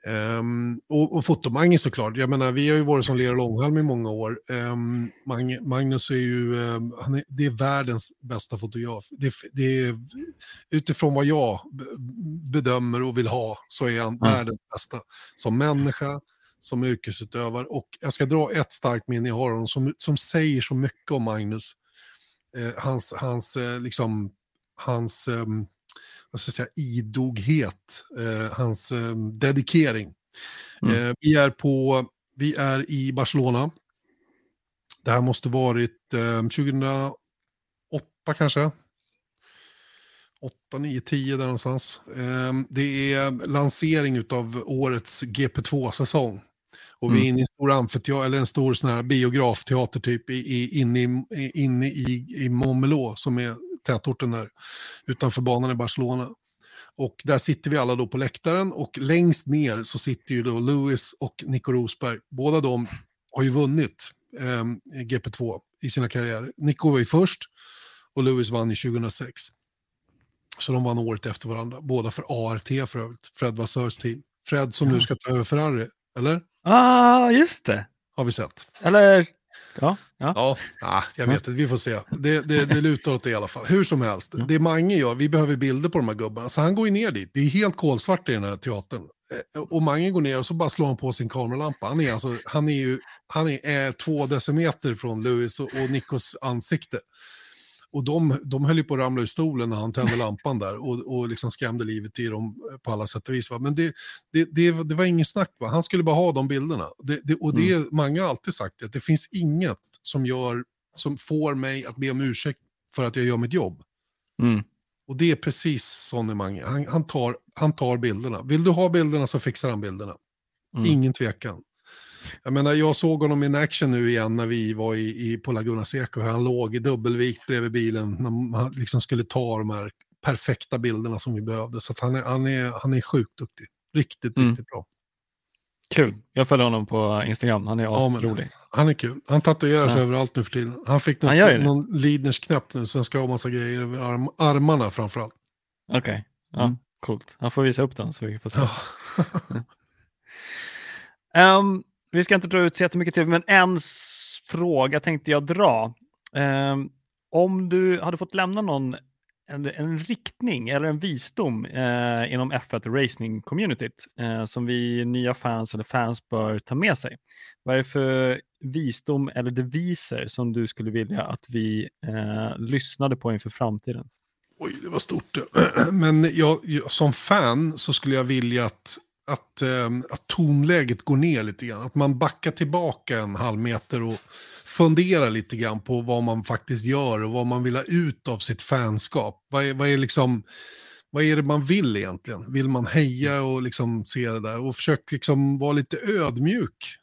Ehm, och, och fotomang såklart. Jag menar, vi har ju varit som Lera Långhalm i många år. Um, Magnus är ju, ehm, han är, det är världens bästa fotograf. Det, det är, utifrån vad jag bedömer och vill ha så är han Ja. världens bästa. Som människa, som yrkesutövare. Och jag ska dra ett starkt minne jag har honom som, som säger så mycket om Magnus. Eh, hans, hans, eh, liksom, hans ehm, vad ska jag säga, idoghet, eh, hans eh, dedikering. Mm. Eh, vi, är på, vi är i Barcelona. Det här måste varit eh, 2008 kanske. 8, 9, 10 där någonstans. Det är lansering av årets GP2-säsong. Och vi är Mm. inne i en stor amfiteater, eller en stor sån här biografteater typ i, i, inne, i, inne i, i Montmeló som är tätorten där utanför banan i Barcelona. Och där sitter vi alla då på läktaren och längst ner så sitter ju då Lewis och Nico Rosberg. Båda de har ju vunnit eh, GP2 i sina karriärer. Nico var ju först och Lewis vann i 2006. Så de vann året efter varandra, båda för ART för övrigt, Fred Vasseurs team. Fred som nu ska ta över Ferrari, eller? Ah, just det. Har vi sett. Eller, ja. ja. Ja, ah, jag vet inte, vi får se. Det, det, det lutar åt det i alla fall. Hur som helst, Ja. det Mange gör, vi behöver bilder på de här gubbarna. Så han går ju ner dit, det är helt kolsvart i den här teatern. Eh, Och Mange går ner och så bara slår han på sin kameralampa. Han är, alltså, han är ju han är, är två decimeter från Lewis och, och Nikos ansikte. Och de, de höll ju på att ramla ur stolen när han tände lampan där och, och liksom skrämde livet i dem på alla sätt och vis. Va? Men det, det, det, det var ingen snack, va? han skulle bara ha de bilderna. Det, det, och det, Mm. många har alltid sagt att det finns inget som, gör, som får mig att be om ursäkt för att jag gör mitt jobb. Mm. Och det är precis sån är Mange. Han, han, tar, han tar bilderna. Vill du ha bilderna så fixar han bilderna. Mm. Ingen tvekan. Jag menar, jag såg honom in action nu igen när vi var i, i, på Laguna Seca. Han låg i dubbelvikt bredvid bilen när man liksom skulle ta de här perfekta bilderna som vi behövde. Så han, är, han, är, han är sjukt duktig. Riktigt, Mm. riktigt bra. Kul. Jag följer honom på Instagram. Han är Ja, asrolig. Han är kul. Han tatuerar sig Ja. överallt nu för tiden. Han fick Han något, det. någon Lidners knäpp nu, sen ska ha massa grejer över arm, armarna framförallt. Okej, ja, Mm. coolt. Han får visa upp den så vi får se. Ja. Ehm, vi ska inte dra ut så jättemycket till, men en fråga tänkte jag dra. Eh, om du hade fått lämna någon en, en riktning eller en visdom eh, inom F1 racing-communityt eh, som vi nya fans eller fans bör ta med sig. Vad är det för visdom eller deviser som du skulle vilja att vi eh, lyssnade på inför framtiden? Oj, det var stort. Men jag, jag, som fan så skulle jag vilja att, att, eh, att tonläget går ner lite grann. Att man backar tillbaka en halv meter och funderar lite grann på vad man faktiskt gör och vad man vill ha ut av sitt fanskap. Vad är, vad är liksom vad är det man vill egentligen? Vill man heja och liksom se det där? Och försök liksom vara lite ödmjuk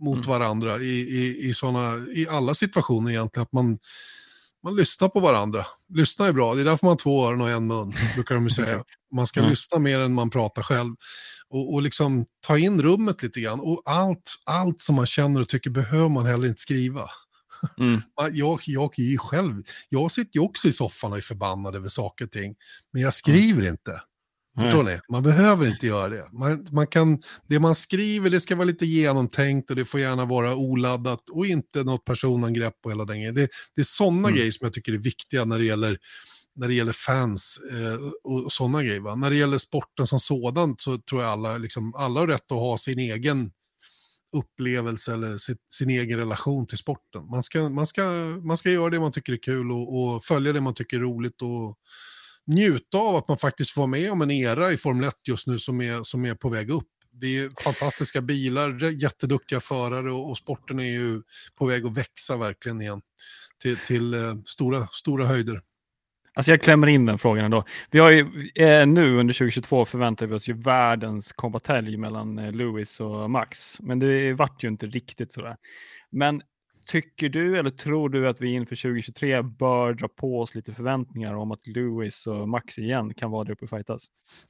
mot mm. varandra i, i, i, såna, i alla situationer egentligen. Att man, man lyssnar på varandra. Lyssna är bra, det är därför man har två öron och en mun, brukar de säga. Man ska mm. lyssna mer än man pratar själv. Och, och liksom ta in rummet lite grann. Och allt, allt som man känner och tycker behöver man heller inte skriva. Mm. Jag, jag ju själv, jag sitter ju också i soffan och är förbannad över saker och ting. Men jag skriver inte. Förstår ni? Man behöver inte göra det. Man, man kan, det man skriver det ska vara lite genomtänkt och det får gärna vara oladdat och inte något personangrepp och hela den Det, det är sådana mm. grejer som jag tycker är viktiga när det gäller, när det gäller fans eh, och sådana grejer. Va? När det gäller sporten som sådant så tror jag alla, liksom, alla har rätt att ha sin egen upplevelse eller sitt, sin egen relation till sporten. Man ska, man, ska, man ska göra det man tycker är kul och, och följa det man tycker är roligt och njuta av att man faktiskt får vara med om en era i Formel 1 just nu som är, som är på väg upp. Det är fantastiska bilar, jätteduktiga förare och, och sporten är ju på väg att växa verkligen igen till, till eh, stora, stora höjder. Alltså jag klämmer in den frågan ändå. Vi har ju eh, nu under 2022 förväntar vi oss ju världens kombatalj mellan eh, Lewis och Max, men det vart ju inte riktigt sådär. Men Tycker du eller tror du att vi inför 2023 bör dra på oss lite förväntningar om att Lewis och Max igen kan vara där uppe och fightas?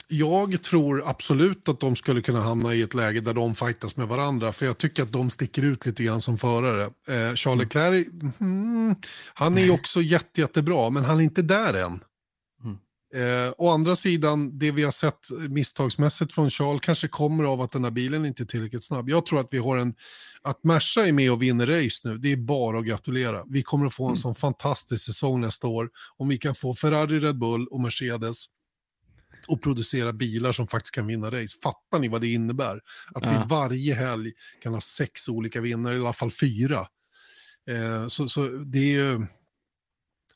Jag tror absolut att de skulle kunna hamna i ett läge där de fightas med varandra, för jag tycker att de sticker ut lite grann som förare. Eh, Charles mm. Leclerc, mm, han är också jätte, jättebra, men han är inte där än. Eh, å andra sidan, det vi har sett misstagsmässigt från Charles kanske kommer av att den här bilen inte är tillräckligt snabb. Jag tror att vi har en, att Merca är med och vinner race nu, det är bara att gratulera. Vi kommer att få en mm. sån fantastisk säsong nästa år om vi kan få Ferrari, Red Bull och Mercedes och producera bilar som faktiskt kan vinna race. Fattar ni vad det innebär? Att vi varje helg kan ha sex olika vinnare, i alla fall fyra. Eh, så, så det är ju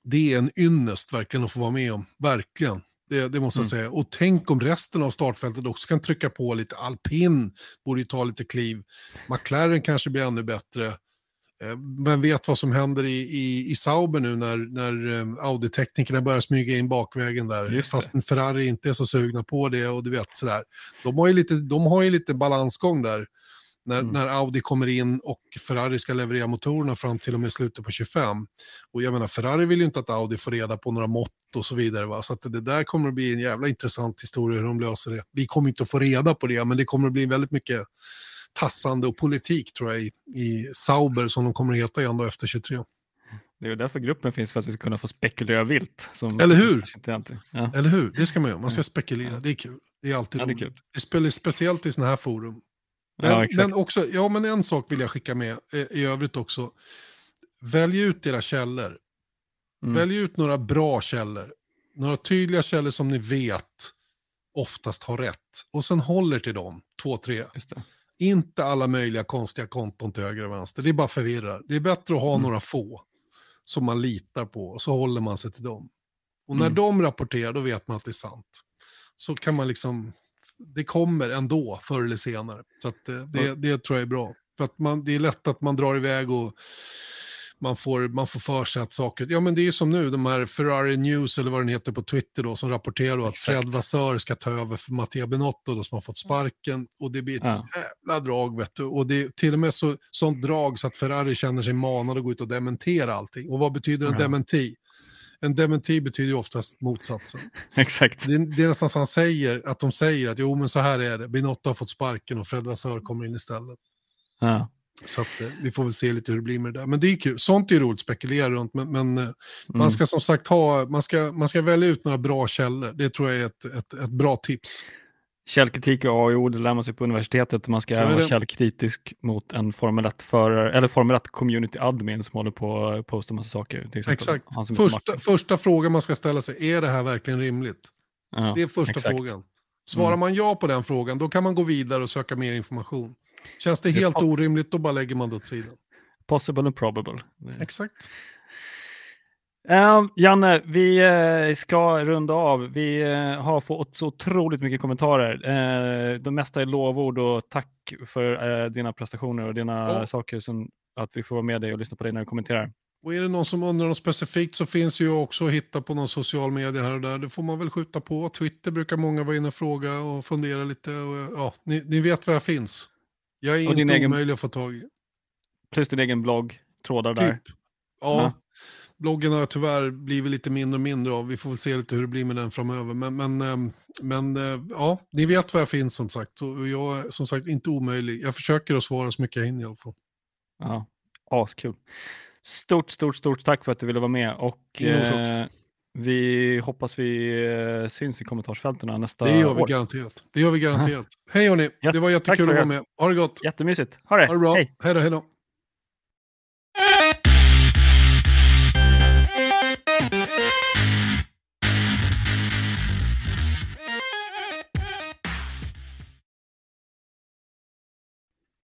det är en ynnest verkligen att få vara med om. Verkligen. Det, det måste jag mm. säga. Och tänk om resten av startfältet också kan trycka på lite. Alpin borde ju ta lite kliv. McLaren kanske blir ännu bättre. Eh, vem vet vad som händer i, i, i Sauber nu när, när eh, Audi-teknikerna börjar smyga in bakvägen där. Fast Ferrari inte är så sugna på det och du vet sådär. De har ju lite, de har ju lite balansgång där. När, mm. när Audi kommer in och Ferrari ska leverera motorerna fram till och med slutet på 25. Och jag menar, Ferrari vill ju inte att Audi får reda på några mått och så vidare. Va? Så det där kommer att bli en jävla intressant historia hur de löser det. Vi kommer inte att få reda på det, men det kommer att bli väldigt mycket tassande och politik tror jag i, i Sauber som de kommer att heta igen då efter 23. Det är därför gruppen finns, för att vi ska kunna få spekulera vilt. Eller hur? Ja. Eller hur? Det ska man göra. Man ska spekulera. Det är kul. Det är alltid ja, det är roligt. Det spelar speciellt i sådana här forum. Men, ja, men, också, ja, men en sak vill jag skicka med eh, i övrigt också. Välj ut era källor. Mm. Välj ut några bra källor. Några tydliga källor som ni vet oftast har rätt. Och sen håller till dem, två, tre. Inte alla möjliga konstiga konton till höger och vänster. Det är bara förvirrar. Det är bättre att ha mm. några få som man litar på och så håller man sig till dem. Och när mm. de rapporterar, då vet man att det är sant. Så kan man liksom det kommer ändå förr eller senare. Så att, eh, det, det tror jag är bra. För att man, det är lätt att man drar iväg och man får, man får för sig att saker... Ja, men det är som nu, de här Ferrari News, eller vad den heter på Twitter, då, som rapporterar då att Fred Vassör ska ta över för Mattia Benotto, då, som har fått sparken. Och det blir ett ja. jävla drag, vet du. Och det är till och med så, sånt drag så att Ferrari känner sig manad att gå ut och dementera allting. Och vad betyder en ja. dementi? En dementi betyder ju oftast motsatsen. Exakt. Det, det, är nästan så han säger, att de säger att jo men så här är det, Binotto har fått sparken och Fred Vassör kommer in istället. Ja. Så att, eh, vi får väl se lite hur det blir med det där. Men det är kul, sånt är ju roligt att spekulera runt, men, men eh, mm. man ska som sagt ha, man ska, man ska välja ut några bra källor. Det tror jag är ett, ett, ett bra tips. Källkritik och O, det lär man sig på universitetet. Man ska vara källkritisk mot en Formel 1-förare, eller Formel 1 community admin som håller på att posta massa saker. Exakt. Första, första frågan man ska ställa sig, är det här verkligen rimligt? Ja, det är första exakt. frågan. Svarar mm. man ja på den frågan, då kan man gå vidare och söka mer information. Känns det, helt orimligt, då bara lägger man det åt sidan. Possible and probable. Exakt. Uh, Janne, vi uh, ska runda av. Vi uh, har fått så otroligt mycket kommentarer. Uh, de mesta är lovord och tack för dina prestationer och dina ja. saker som att vi får vara med dig och lyssna på dig när du kommenterar. Och är det någon som undrar något specifikt så finns ju också att hitta på någon social media här och där. Det får man väl skjuta på. Twitter brukar många vara inne och fråga och fundera lite. Och, ja, ni, ni vet var jag finns. Jag är och inte omöjlig egen... att få tag i. Plus din egen blogg, trådar typ. där. Ja, ja, bloggen har tyvärr blivit lite mindre och mindre av. Vi får väl se lite hur det blir med den framöver. Men, men, ehm, men eh, ja, ni vet var jag finns som sagt. Och jag är som sagt inte omöjlig. Jag försöker att svara så mycket jag hinner i alla fall. Ja, askul. Stort, stort, stort tack för att du ville vara med och eh, vi hoppas vi eh, syns i kommentarsfälten nästa år. Det gör vi år. garanterat. Det gör vi garanterat. Hej hörni, det var jättekul att vara med. Ha det gott. Jättemysigt. Ha det. Ha det bra. Hej, hej då. Hej då.